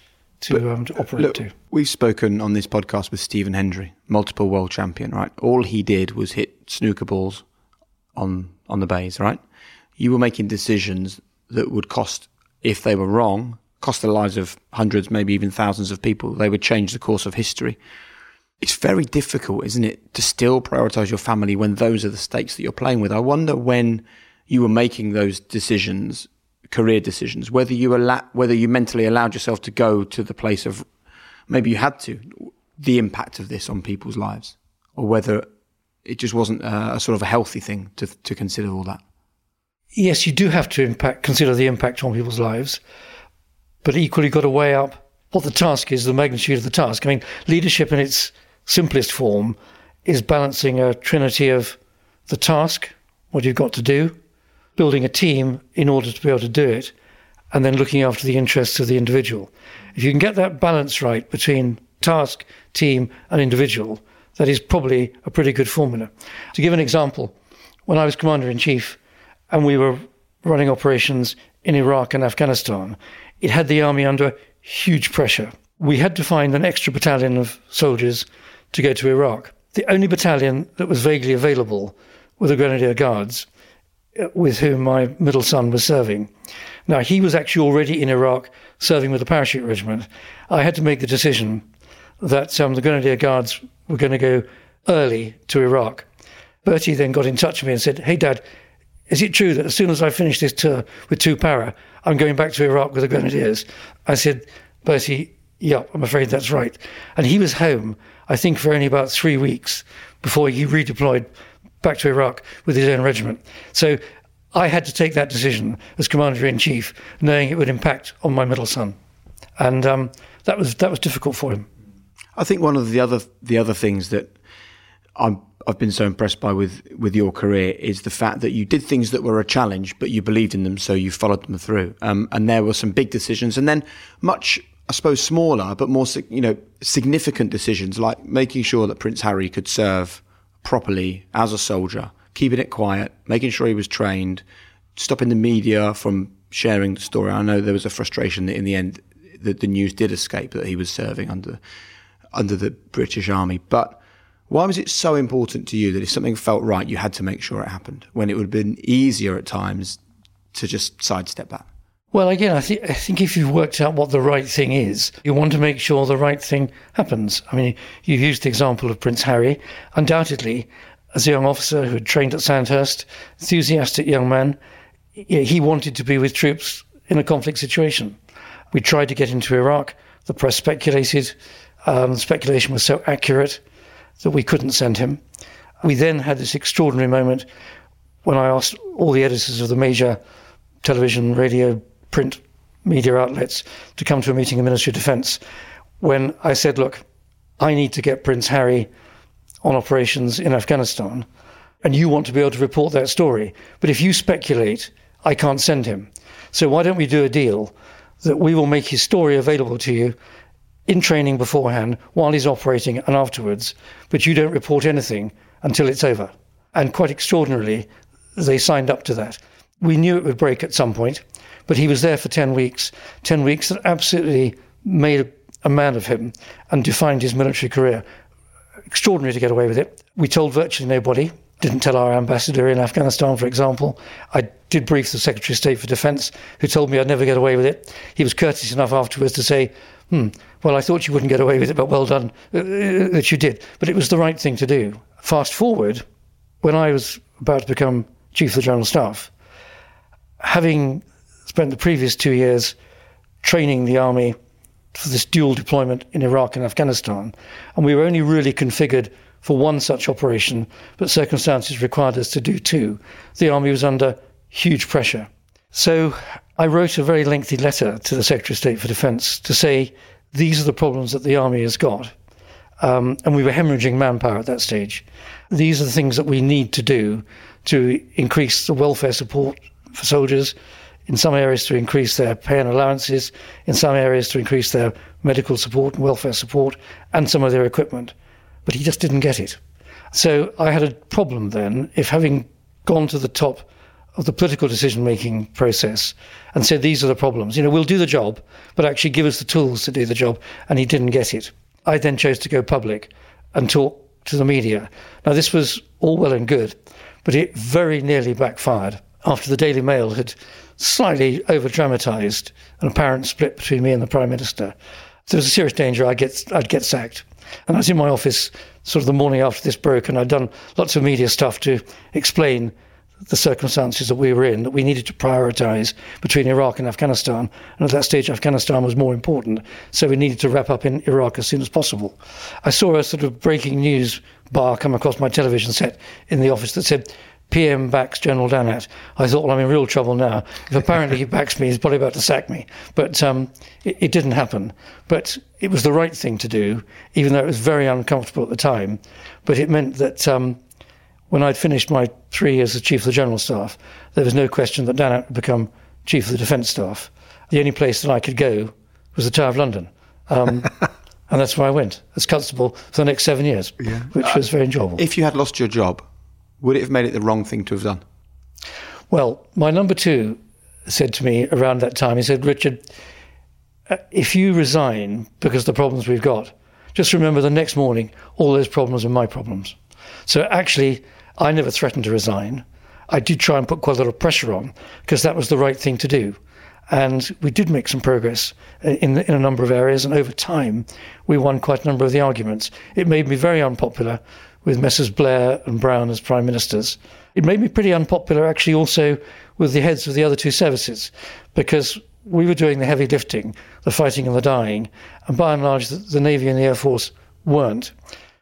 to, but, um, to operate look, to. We've spoken on this podcast with Stephen Hendry, multiple world champion, right? All he did was hit snooker balls on on the baize, right? you were making decisions that would cost, if they were wrong, cost the lives of hundreds, maybe even thousands of people. They would change the course of history. It's very difficult, isn't it, to still prioritize your family when those are the stakes that you're playing with. I wonder when you were making those decisions, career decisions, whether you allow, whether you mentally allowed yourself to go to the place of maybe you had to, the impact of this on people's lives, or whether it just wasn't a, a sort of a healthy thing to to consider all that yes, you do have to impact, consider the impact on people's lives, but equally got to weigh up what the task is, the magnitude of the task. I mean, leadership and its simplest form is balancing a trinity of the task, what you've got to do, building a team in order to be able to do it, and then looking after the interests of the individual. If you can get that balance right between task, team, and individual, that is probably a pretty good formula. To give an example, when I was commander in chief and we were running operations in Iraq and Afghanistan, it had the army under huge pressure. We had to find an extra battalion of soldiers to go to Iraq. The only battalion that was vaguely available were the Grenadier Guards, uh, with whom my middle son was serving. Now, he was actually already in Iraq serving with the parachute regiment. I had to make the decision that um, the Grenadier Guards were going to go early to Iraq. Bertie then got in touch with me and said, Hey, Dad, is it true that as soon as I finish this tour with two para, I'm going back to Iraq with the Grenadiers? I said, Bertie, yep, I'm afraid that's right. And he was home, I think, for only about three weeks before he redeployed back to Iraq with his own regiment. So I had to take that decision as commander in chief, knowing it would impact on my middle son, and um, that was that was difficult for him. I think one of the other the other things that I'm I've been so impressed by with with your career is the fact that you did things that were a challenge, but you believed in them, so you followed them through. Um, and there were some big decisions, and then much, I suppose, smaller but more you know significant decisions, like making sure that Prince Harry could serve properly as a soldier, keeping it quiet, making sure he was trained, stopping the media from sharing the story. I know there was a frustration that in the end that the news did escape that he was serving under under the British Army, but why was it so important to you that if something felt right, you had to make sure it happened when it would have been easier at times to just sidestep that? Well, again, I, th- I think if you've worked out what the right thing is, you want to make sure the right thing happens. I mean, you've used the example of Prince Harry. Undoubtedly, as a young officer who had trained at Sandhurst, enthusiastic young man, he wanted to be with troops in a conflict situation. We tried to get into Iraq. The press speculated. Um, speculation was so accurate that we couldn't send him. We then had this extraordinary moment when I asked all the editors of the major television, radio, print media outlets to come to a meeting in Ministry of Defence when I said, look, I need to get Prince Harry on operations in Afghanistan, and you want to be able to report that story. But if you speculate, I can't send him. So why don't we do a deal that we will make his story available to you in training beforehand, while he's operating, and afterwards, but you don't report anything until it's over. And quite extraordinarily, they signed up to that. We knew it would break at some point, but he was there for 10 weeks, 10 weeks that absolutely made a man of him and defined his military career. Extraordinary to get away with it. We told virtually nobody, didn't tell our ambassador in Afghanistan, for example. I did brief the Secretary of State for Defence, who told me I'd never get away with it. He was courteous enough afterwards to say, hmm, well, I thought you wouldn't get away with it, but well done uh, uh, that you did. But it was the right thing to do. Fast forward, when I was about to become Chief of the General Staff, having spent the previous two years training the army for this dual deployment in Iraq and Afghanistan, and we were only really configured for one such operation, but circumstances required us to do two, the army was under huge pressure. So I wrote a very lengthy letter to the Secretary of State for Defence to say these are the problems that the army has got. Um, and we were hemorrhaging manpower at that stage. These are the things that we need to do to increase the welfare support for soldiers, in some areas to increase their pay and allowances, in some areas to increase their medical support and welfare support, and some of their equipment. But he just didn't get it. So I had a problem then if having gone to the top of the political decision making process and said, These are the problems. You know, we'll do the job, but actually give us the tools to do the job. And he didn't get it. I then chose to go public and talk to the media. Now, this was all well and good, but it very nearly backfired after the Daily Mail had slightly over dramatized an apparent split between me and the Prime Minister. There was a serious danger I'd get, I'd get sacked. And I was in my office sort of the morning after this broke, and I'd done lots of media stuff to explain the circumstances that we were in, that we needed to prioritize between Iraq and Afghanistan. And at that stage, Afghanistan was more important. So we needed to wrap up in Iraq as soon as possible. I saw a sort of breaking news bar come across my television set in the office that said, PM backs General Dannatt. I thought, well, I'm in real trouble now. If apparently he [LAUGHS] backs me, he's probably about to sack me. But um, it, it, didn't happen. But it was the right thing to do, even though it was very uncomfortable at the time. But it meant that um, when I'd finished my three years as Chief of the General Staff, there was no question that Dannatt would become Chief of the Defence Staff. the only place that I could go was the Tower of London. Um, [LAUGHS] and that's where I went as constable for the next seven years, yeah. which was very enjoyable. If you had lost your job, would it have made it the wrong thing to have done? Well, my number two said to me around that time, he said, Richard, uh, if you resign because of the problems we've got, just remember the next morning, all those problems are my problems. So actually, I never threatened to resign. I did try and put quite a lot of pressure on because that was the right thing to do. And we did make some progress in, in a number of areas. And over time, we won quite a number of the arguments. It made me very unpopular with Messrs. Blair and Brown as prime ministers. It made me pretty unpopular actually also with the heads of the other two services because we were doing the heavy lifting, the fighting and the dying, and by and large the, the Navy and the Air Force weren't.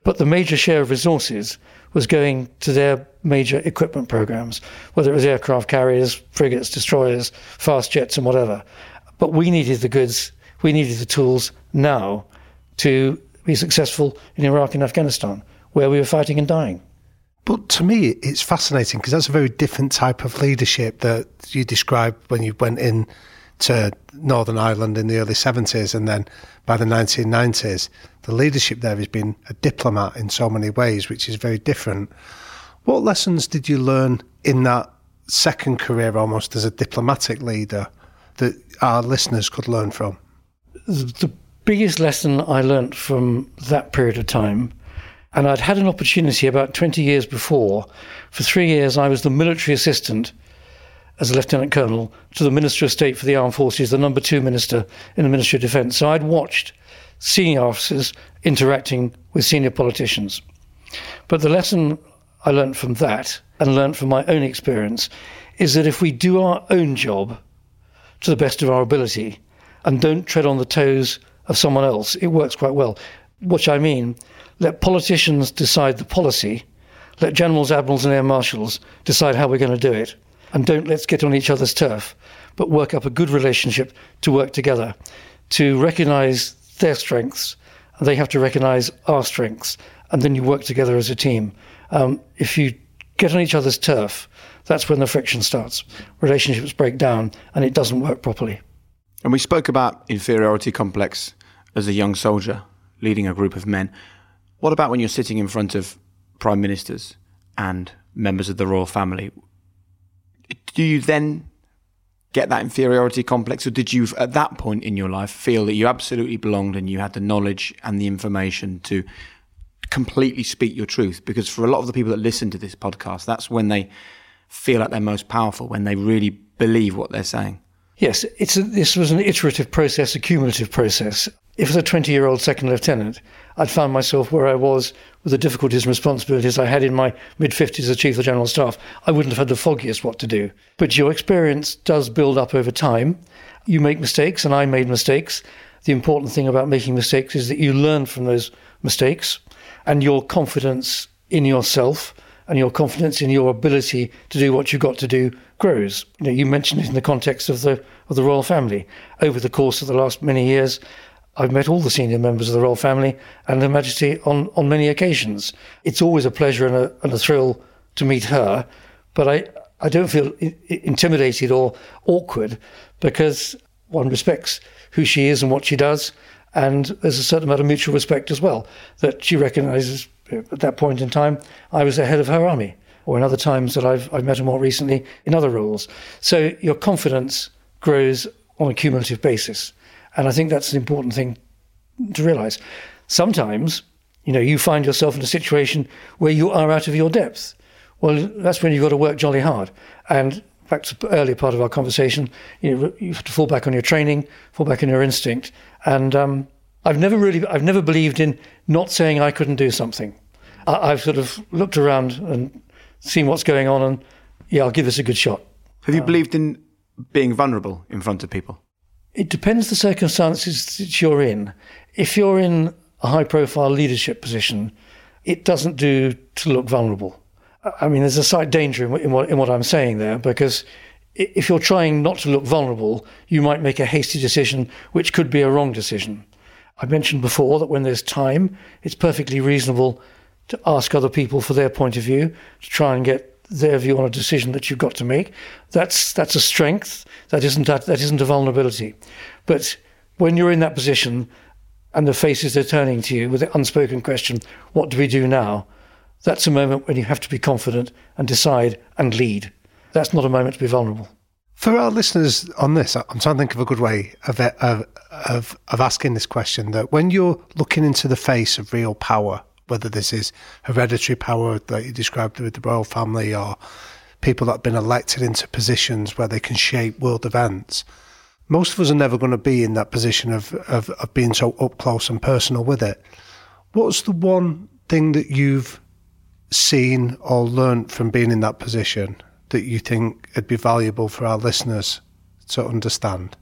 But the major share of resources was going to their major equipment programs, whether it was aircraft carriers, frigates, destroyers, fast jets, and whatever. But we needed the goods, we needed the tools now to be successful in Iraq and Afghanistan, where we were fighting and dying. But to me, it's fascinating because that's a very different type of leadership that you described when you went in to Northern Ireland in the early 70s and then by the 1990s the leadership there has been a diplomat in so many ways, which is very different. What lessons did you learn in that second career almost as a diplomatic leader that our listeners could learn from? The biggest lesson I learnt from that period of time, and I'd had an opportunity about 20 years before. For three years, I was the military assistant as a lieutenant colonel to the Minister of State for the Armed Forces, the number two minister in the Ministry of Defence. So I'd watched senior officers interacting with senior politicians. But the lesson I learned from that and learned from my own experience is that if we do our own job to the best of our ability and don't tread on the toes of someone else, it works quite well. Which I mean, let politicians decide the policy, let generals, admirals, and air marshals decide how we're going to do it, and don't let's get on each other's turf, but work up a good relationship to work together, to recognize their strengths, and they have to recognize our strengths, and then you work together as a team. Um, if you get on each other's turf, that's when the friction starts. Relationships break down, and it doesn't work properly. And we spoke about inferiority complex as a young soldier leading a group of men. What about when you're sitting in front of prime ministers and members of the royal family? Do you then get that inferiority complex, or did you, at that point in your life, feel that you absolutely belonged and you had the knowledge and the information to completely speak your truth? Because for a lot of the people that listen to this podcast, that's when they feel like they're most powerful, when they really believe what they're saying. Yes, it's a, this was an iterative process, a cumulative process. If as a 20 year old second lieutenant, I'd found myself where I was with the difficulties and responsibilities I had in my mid 50s as Chief of General Staff, I wouldn't have had the foggiest what to do. But your experience does build up over time. You make mistakes, and I made mistakes. The important thing about making mistakes is that you learn from those mistakes, and your confidence in yourself and your confidence in your ability to do what you've got to do grows. You, know, you mentioned it in the context of the of the royal family. Over the course of the last many years, I've met all the senior members of the royal family and Her Majesty on, on many occasions. It's always a pleasure and a, and a thrill to meet her, but I, I don't feel intimidated or awkward because one respects who she is and what she does, and there's a certain amount of mutual respect as well that she recognises at that point in time I was the head of her army, or in other times that I've, I've met her more recently in other roles. So your confidence grows on a cumulative basis. And I think that's an important thing to realize. Sometimes, you know, you find yourself in a situation where you are out of your depth. Well, that's when you've got to work jolly hard. And back to the earlier part of our conversation, you know, you have to fall back on your training, fall back on your instinct. And um, I've never really, I've never believed in not saying I couldn't do something. I, I've sort of looked around and seen what's going on, and yeah, I'll give this a good shot. Have you um, believed in being vulnerable in front of people? It depends the circumstances that you're in. If you're in a high profile leadership position, it doesn't do to look vulnerable. I mean, there's a slight danger in, in, what, in what I'm saying there because if you're trying not to look vulnerable, you might make a hasty decision which could be a wrong decision. I mentioned before that when there's time, it's perfectly reasonable to ask other people for their point of view, to try and get their view on a decision that you've got to make. That's that's a strength. That isn't that, that isn't a vulnerability. But when you're in that position and the faces are turning to you with the unspoken question, "What do we do now?" That's a moment when you have to be confident and decide and lead. That's not a moment to be vulnerable. For our listeners on this, I'm trying to think of a good way of, of, of, of asking this question that when you're looking into the face of real power, whether this is hereditary power that you described with the royal family or people that have been elected into positions where they can shape world events, most of us are never going to be in that position of, of, of being so up close and personal with it. What's the one thing that you've seen or learnt from being in that position that you think would be valuable for our listeners to understand?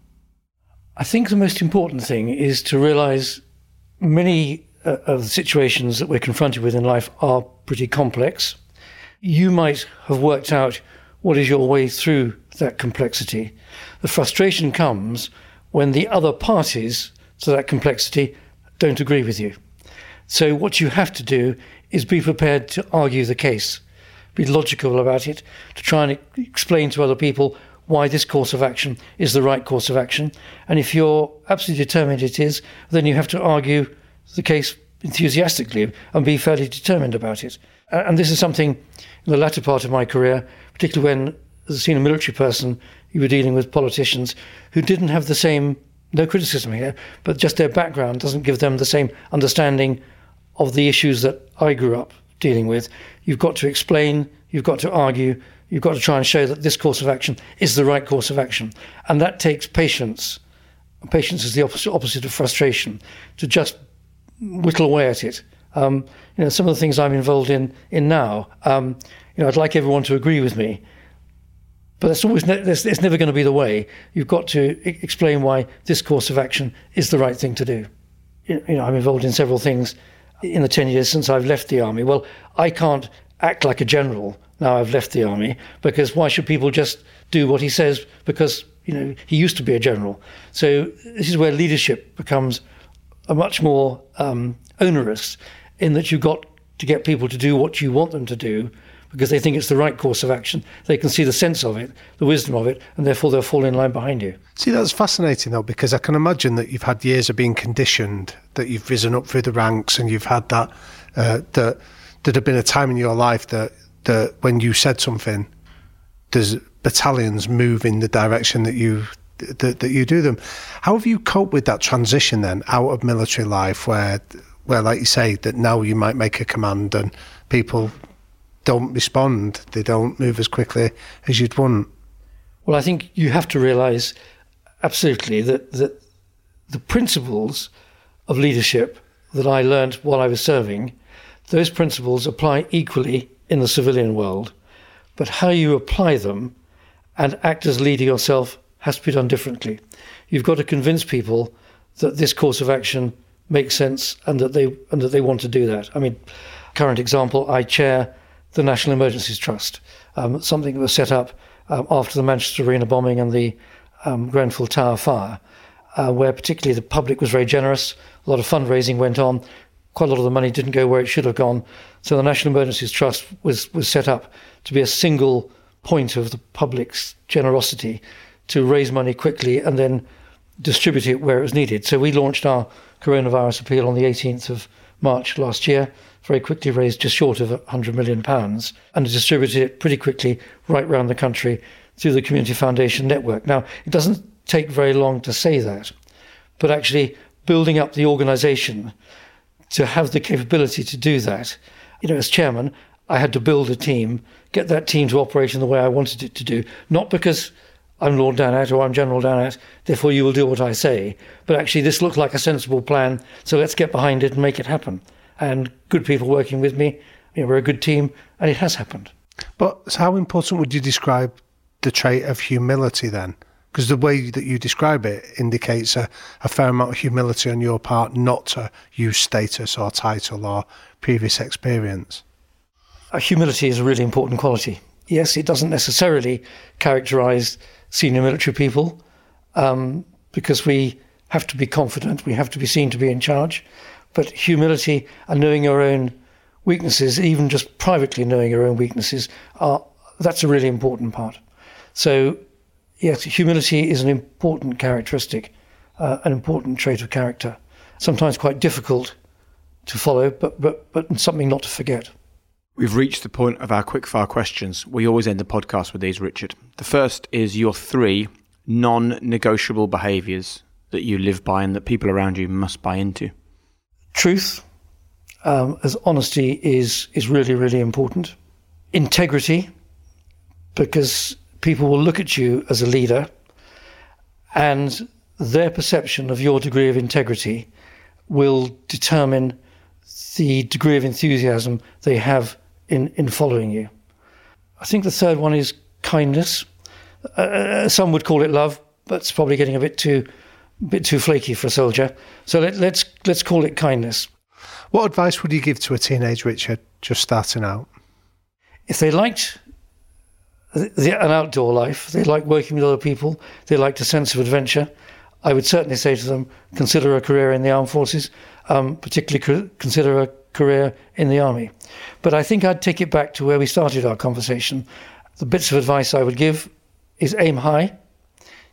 I think the most important thing is to realize many uh, of the situations that we're confronted with in life are pretty complex. You might have worked out what is your way through that complexity. The frustration comes when the other parties to that complexity don't agree with you. So, what you have to do is be prepared to argue the case be logical about it, to try and explain to other people why this course of action is the right course of action. And if you're absolutely determined it is, then you have to argue the case enthusiastically and be fairly determined about it. And this is something in the latter part of my career, particularly when, as a senior military person, you were dealing with politicians who didn't have the same, no criticism here, but just their background doesn't give them the same understanding of the issues that I grew up dealing with. You've got to explain, you've got to argue, you've got to try and show that this course of action is the right course of action. And that takes patience. Patience is the opposite, opposite of frustration, to just whittle away at it. Um, you know, some of the things I'm involved in in now, um, you know, I'd like everyone to agree with me, but that's always ne- that's, it's never going to be the way. You've got to I- explain why this course of action is the right thing to do. You know, I'm involved in several things in the 10 years since I've left the army. Well, I can't act like a general now I've left the army because why should people just do what he says because you know he used to be a general so this is where leadership becomes a much more um, onerous in that you've got to get people to do what you want them to do because they think it's the right course of action. They can see the sense of it, the wisdom of it, and therefore they'll fall in line behind you. See, that's fascinating though, because I can imagine that you've had years of being conditioned, that you've risen up through the ranks, and you've had that. Uh, that there'd have been a time in your life that that when you said something, there's battalions move in the direction that you that, that you do them. How have you coped with that transition then out of military life, where where like you say that now you might make a command and people don't respond. They don't move as quickly as you'd want. Well, I think you have to realise absolutely that, that the principles of leadership that I learned while I was serving, those principles apply equally in the civilian world. But how you apply them and act as leader yourself has to be done differently. You've got to convince people that this course of action makes sense and that they and that they want to do that. I mean, current example, I chair the National Emergencies Trust, um, something that was set up um, after the Manchester Arena bombing and the um, Grenfell Tower fire, uh, where particularly the public was very generous. A lot of fundraising went on. Quite a lot of the money didn't go where it should have gone. So the National Emergencies Trust was, was set up to be a single point of the public's generosity to raise money quickly and then distribute it where it was needed. So we launched our coronavirus appeal on the 18th of March last year very quickly raised just short of £100 million and distributed it pretty quickly right around the country through the Community Foundation network. Now, it doesn't take very long to say that, but actually building up the organisation to have the capability to do that. You know, as chairman, I had to build a team, get that team to operate in the way I wanted it to do, not because I'm Lord Dannatt or I'm General Dannatt, therefore you will do what I say, but actually this looked like a sensible plan, so let's get behind it and make it happen and good people working with me. You know, we're a good team, and it has happened. But how important would you describe the trait of humility then? Because the way that you describe it indicates a, a fair amount of humility on your part not to use status or title or previous experience. Humility is a really important quality. Yes, it doesn't necessarily characterize senior military people um, because we have to be confident, we have to be seen to be in charge. But humility and knowing your own weaknesses, even just privately knowing your own weaknesses, are, that's a really important part. So, yes, humility is an important characteristic, uh, an important trait of character. Sometimes quite difficult to follow, but, but, but something not to forget. We've reached the point of our quickfire questions. We always end the podcast with these, Richard. The first is your three non negotiable behaviours that you live by and that people around you must buy into. Truth, um, as honesty is, is really, really important. Integrity, because people will look at you as a leader and their perception of your degree of integrity will determine the degree of enthusiasm they have in, in following you. I think the third one is kindness. Uh, uh, some would call it love, but it's probably getting a bit too, bit too flaky for a soldier. So let, let's let's call it kindness. What advice would you give to a teenage Richard just starting out? If they liked the, the, an outdoor life, they like working with other people, they liked a sense of adventure, I would certainly say to them, consider a career in the armed forces, um, particularly consider a career in the army. But I think I'd take it back to where we started our conversation. The bits of advice I would give is aim high,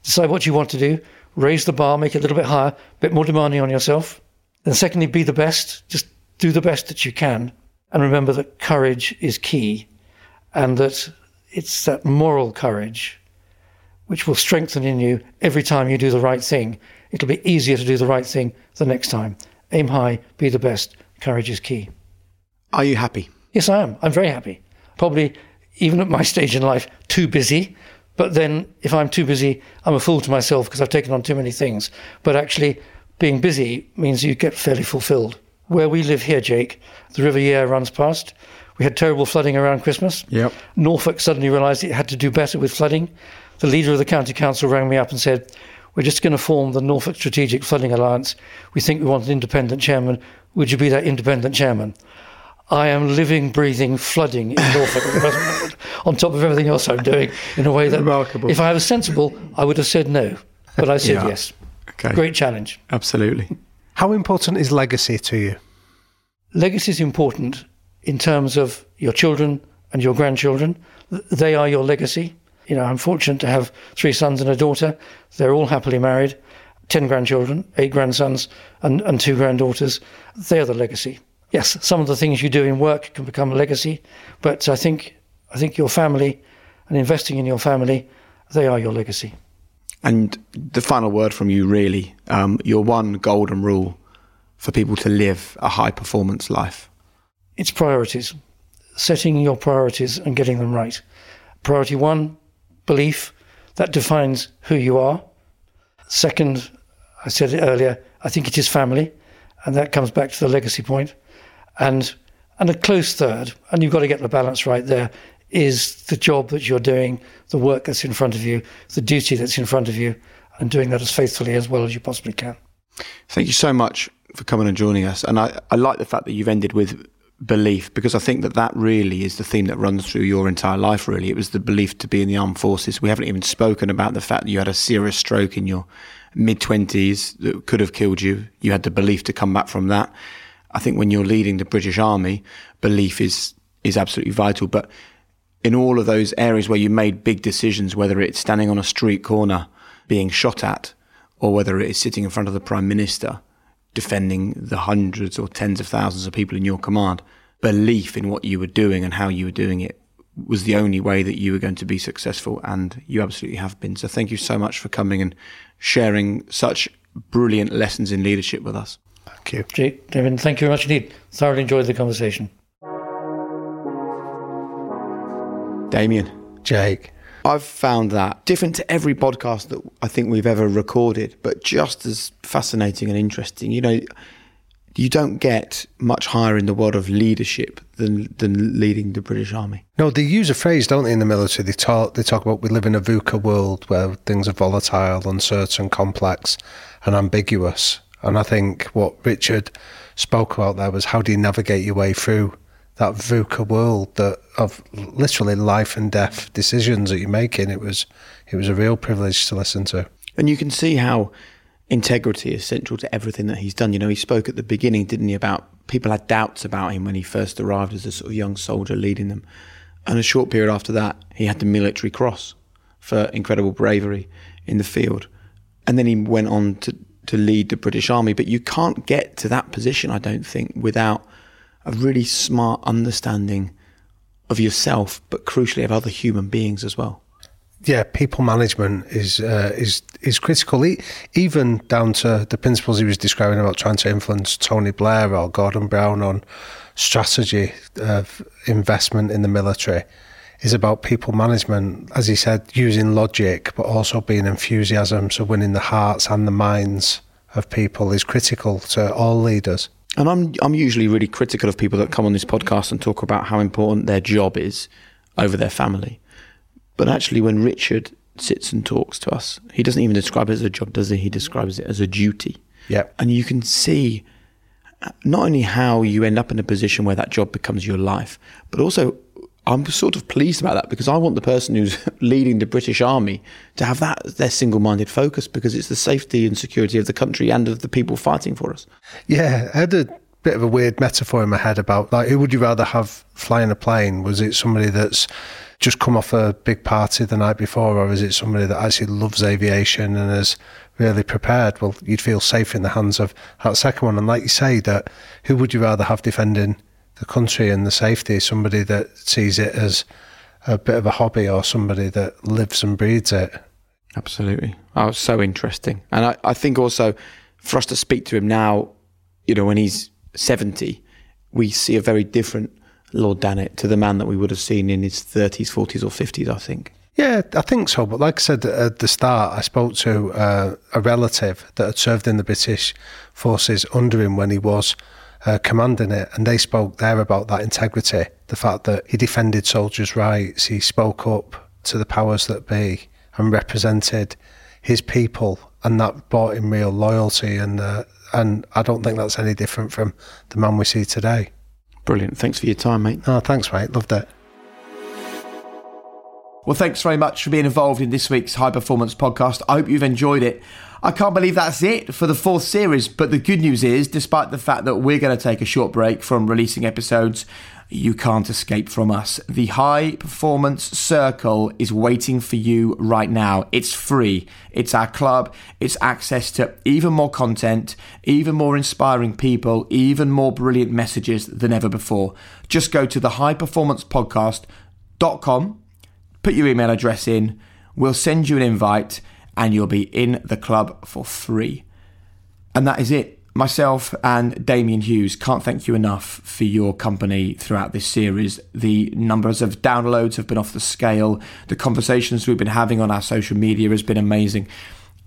decide what you want to do, raise the bar, make it a little bit higher, a bit more demanding on yourself. And secondly, be the best, just do the best that you can. And remember that courage is key and that it's that moral courage which will strengthen in you every time you do the right thing. It'll be easier to do the right thing the next time. Aim high, be the best. Courage is key. Are you happy? Yes, I am. I'm very happy. Probably, even at my [LAUGHS] stage in life, too busy. But then, if I'm too busy, I'm a fool to myself because I've taken on too many things. But actually, being busy means you get fairly fulfilled. Where we live here, Jake, the River Yare runs past. We had terrible flooding around Christmas. Yep. Norfolk suddenly realised it had to do better with flooding the leader of the county council rang me up and said, We're just going to form the Norfolk Strategic Flooding Alliance. We think we want an independent chairman. Would you be that independent chairman? I am living, breathing, flooding in Norfolk at the present moment, on top of everything else I'm doing, in a way that, Remarkable. if I was sensible, I would have said no. But I said Yeah. yes. Okay. Great challenge. Absolutely. How important is legacy to you? Legacy is important in terms of your children and your grandchildren. They are your legacy. You know, I'm fortunate to have three sons and a daughter. They're all happily married, 10 grandchildren, eight grandsons, and, and two granddaughters. They're the legacy. Yes, some of the things you do in work can become a legacy, but I think, I think your family and investing in your family, they are your legacy. And the final word from you, really, um, your one golden rule for people to live a high performance life. It's priorities, setting your priorities and getting them right. Priority one, belief, that defines who you are. Second, I said it earlier, I think it is family, and that comes back to the legacy point. And and a close third, and you've got to get the balance right there, is the job that you're doing, the work that's in front of you, the duty that's in front of you, and doing that as faithfully as well as you possibly can. Thank you so much for coming and joining us. And I, I like the fact that you've ended with belief because I think that that really is the theme that runs through your entire life, really. It was the belief to be in the armed forces. We haven't even spoken about the fact that you had a serious stroke in your mid 20s that could have killed you. You had the belief to come back from that. I think when you're leading the British Army, belief is, is absolutely vital. But in all of those areas where you made big decisions, whether it's standing on a street corner being shot at, or whether it is sitting in front of the Prime Minister defending the hundreds or tens of thousands of people in your command, belief in what you were doing and how you were doing it was the only way that you were going to be successful, and you absolutely have been. So thank you so much for coming and sharing such brilliant lessons in leadership with us. Thank you. Jake, David, thank you very much indeed. Thoroughly enjoyed the conversation. Damian. Jake. I've found that different to every podcast that I think we've ever recorded, but just as fascinating and interesting. You know, you don't get much higher in the world of leadership than than leading the British Army. No, they use a phrase, don't they, in the military? They talk, they talk about we live in a VUCA world where things are volatile, uncertain, complex, and ambiguous. And I think what Richard spoke about there was how do you navigate your way through that VUCA world that of literally life and death decisions that you're making. It was it was a real privilege to listen to. And you can see how integrity is central to everything that he's done. You know, he spoke at the beginning, didn't he, about people had doubts about him when he first arrived as a sort of young soldier leading them. And a short period after that, he had the Military Cross for incredible bravery in the field. And then he went on to, to lead the British Army. But you can't get to that position, I don't think, without a really smart understanding of yourself, but crucially of other human beings as well. Yeah, people management is uh, is is critical. even down to the principles he was describing about trying to influence Tony Blair or Gordon Brown on strategy of investment in the military is about people management, as he said, using logic, but also being enthusiasm. So winning the hearts and the minds of people is critical to all leaders. And I'm I'm usually really critical of people that come on this podcast and talk about how important their job is over their family. But actually, when Richard sits and talks to us, he doesn't even describe it as a job, does he? He describes it as a duty. Yeah. And you can see not only how you end up in a position where that job becomes your life, but also I'm sort of pleased about that because I want the person who's [LAUGHS] leading the British Army to have that their single-minded focus because it's the safety and security of the country and of the people fighting for us. Yeah, I had a bit of a weird metaphor in my head about like who would you rather have flying a plane? Was it somebody that's just come off a big party the night before, or is it somebody that actually loves aviation and is really prepared? Well, you'd feel safe in the hands of that second one. And like you say, that who would you rather have defending the country and the safety, somebody that sees it as a bit of a hobby or somebody that lives and breathes it. Absolutely. Oh, so interesting. And I, I think also for us to speak to him now, you know, when he's 70, we see a very different Lord Dannatt to the man that we would have seen in his 30s, 40s, or 50s, I think. Yeah, I think so. But like I said at the start, I spoke to uh, a relative that had served in the British forces under him when he was uh, commanding it, and they spoke there about that integrity, the fact that he defended soldiers' rights, he spoke up to the powers that be, and represented his people, and that brought him real loyalty. And uh, and I don't think that's any different from the man we see today. Brilliant. Thanks for your time, mate. Oh, thanks, mate. Loved it. Well, thanks very much for being involved in this week's High Performance podcast. I hope you've enjoyed it. I can't believe that's it for the fourth series, but the good news is, despite the fact that we're going to take a short break from releasing episodes, you can't escape from us. The High Performance Circle is waiting for you right now. It's free. It's our club. It's access to even more content, even more inspiring people, even more brilliant messages than ever before. Just go to the highperformancepodcast.com, put your email address in, we'll send you an invite and you'll be in the club for free. And that is it. Myself and Damian Hughes can't thank you enough for your company throughout this series. The numbers of downloads have been off the scale. The conversations we've been having on our social media has been amazing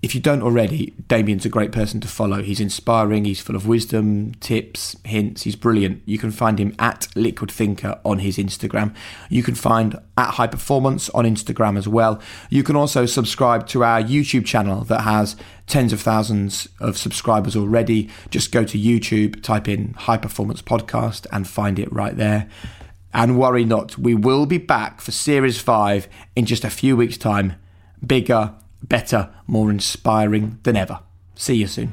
if you don't already, Damian's a great person to follow. He's inspiring, he's full of wisdom, tips, hints. He's brilliant. You can find him at Liquid Thinker on his Instagram. You can find at High Performance on Instagram as well. You can also subscribe to our YouTube channel that has tens of thousands of subscribers already. Just go to YouTube, type in High Performance Podcast, and find it right there. And worry not, we will be back for Series 5 in just a few weeks' time. Bigger, better, more inspiring than ever. See you soon.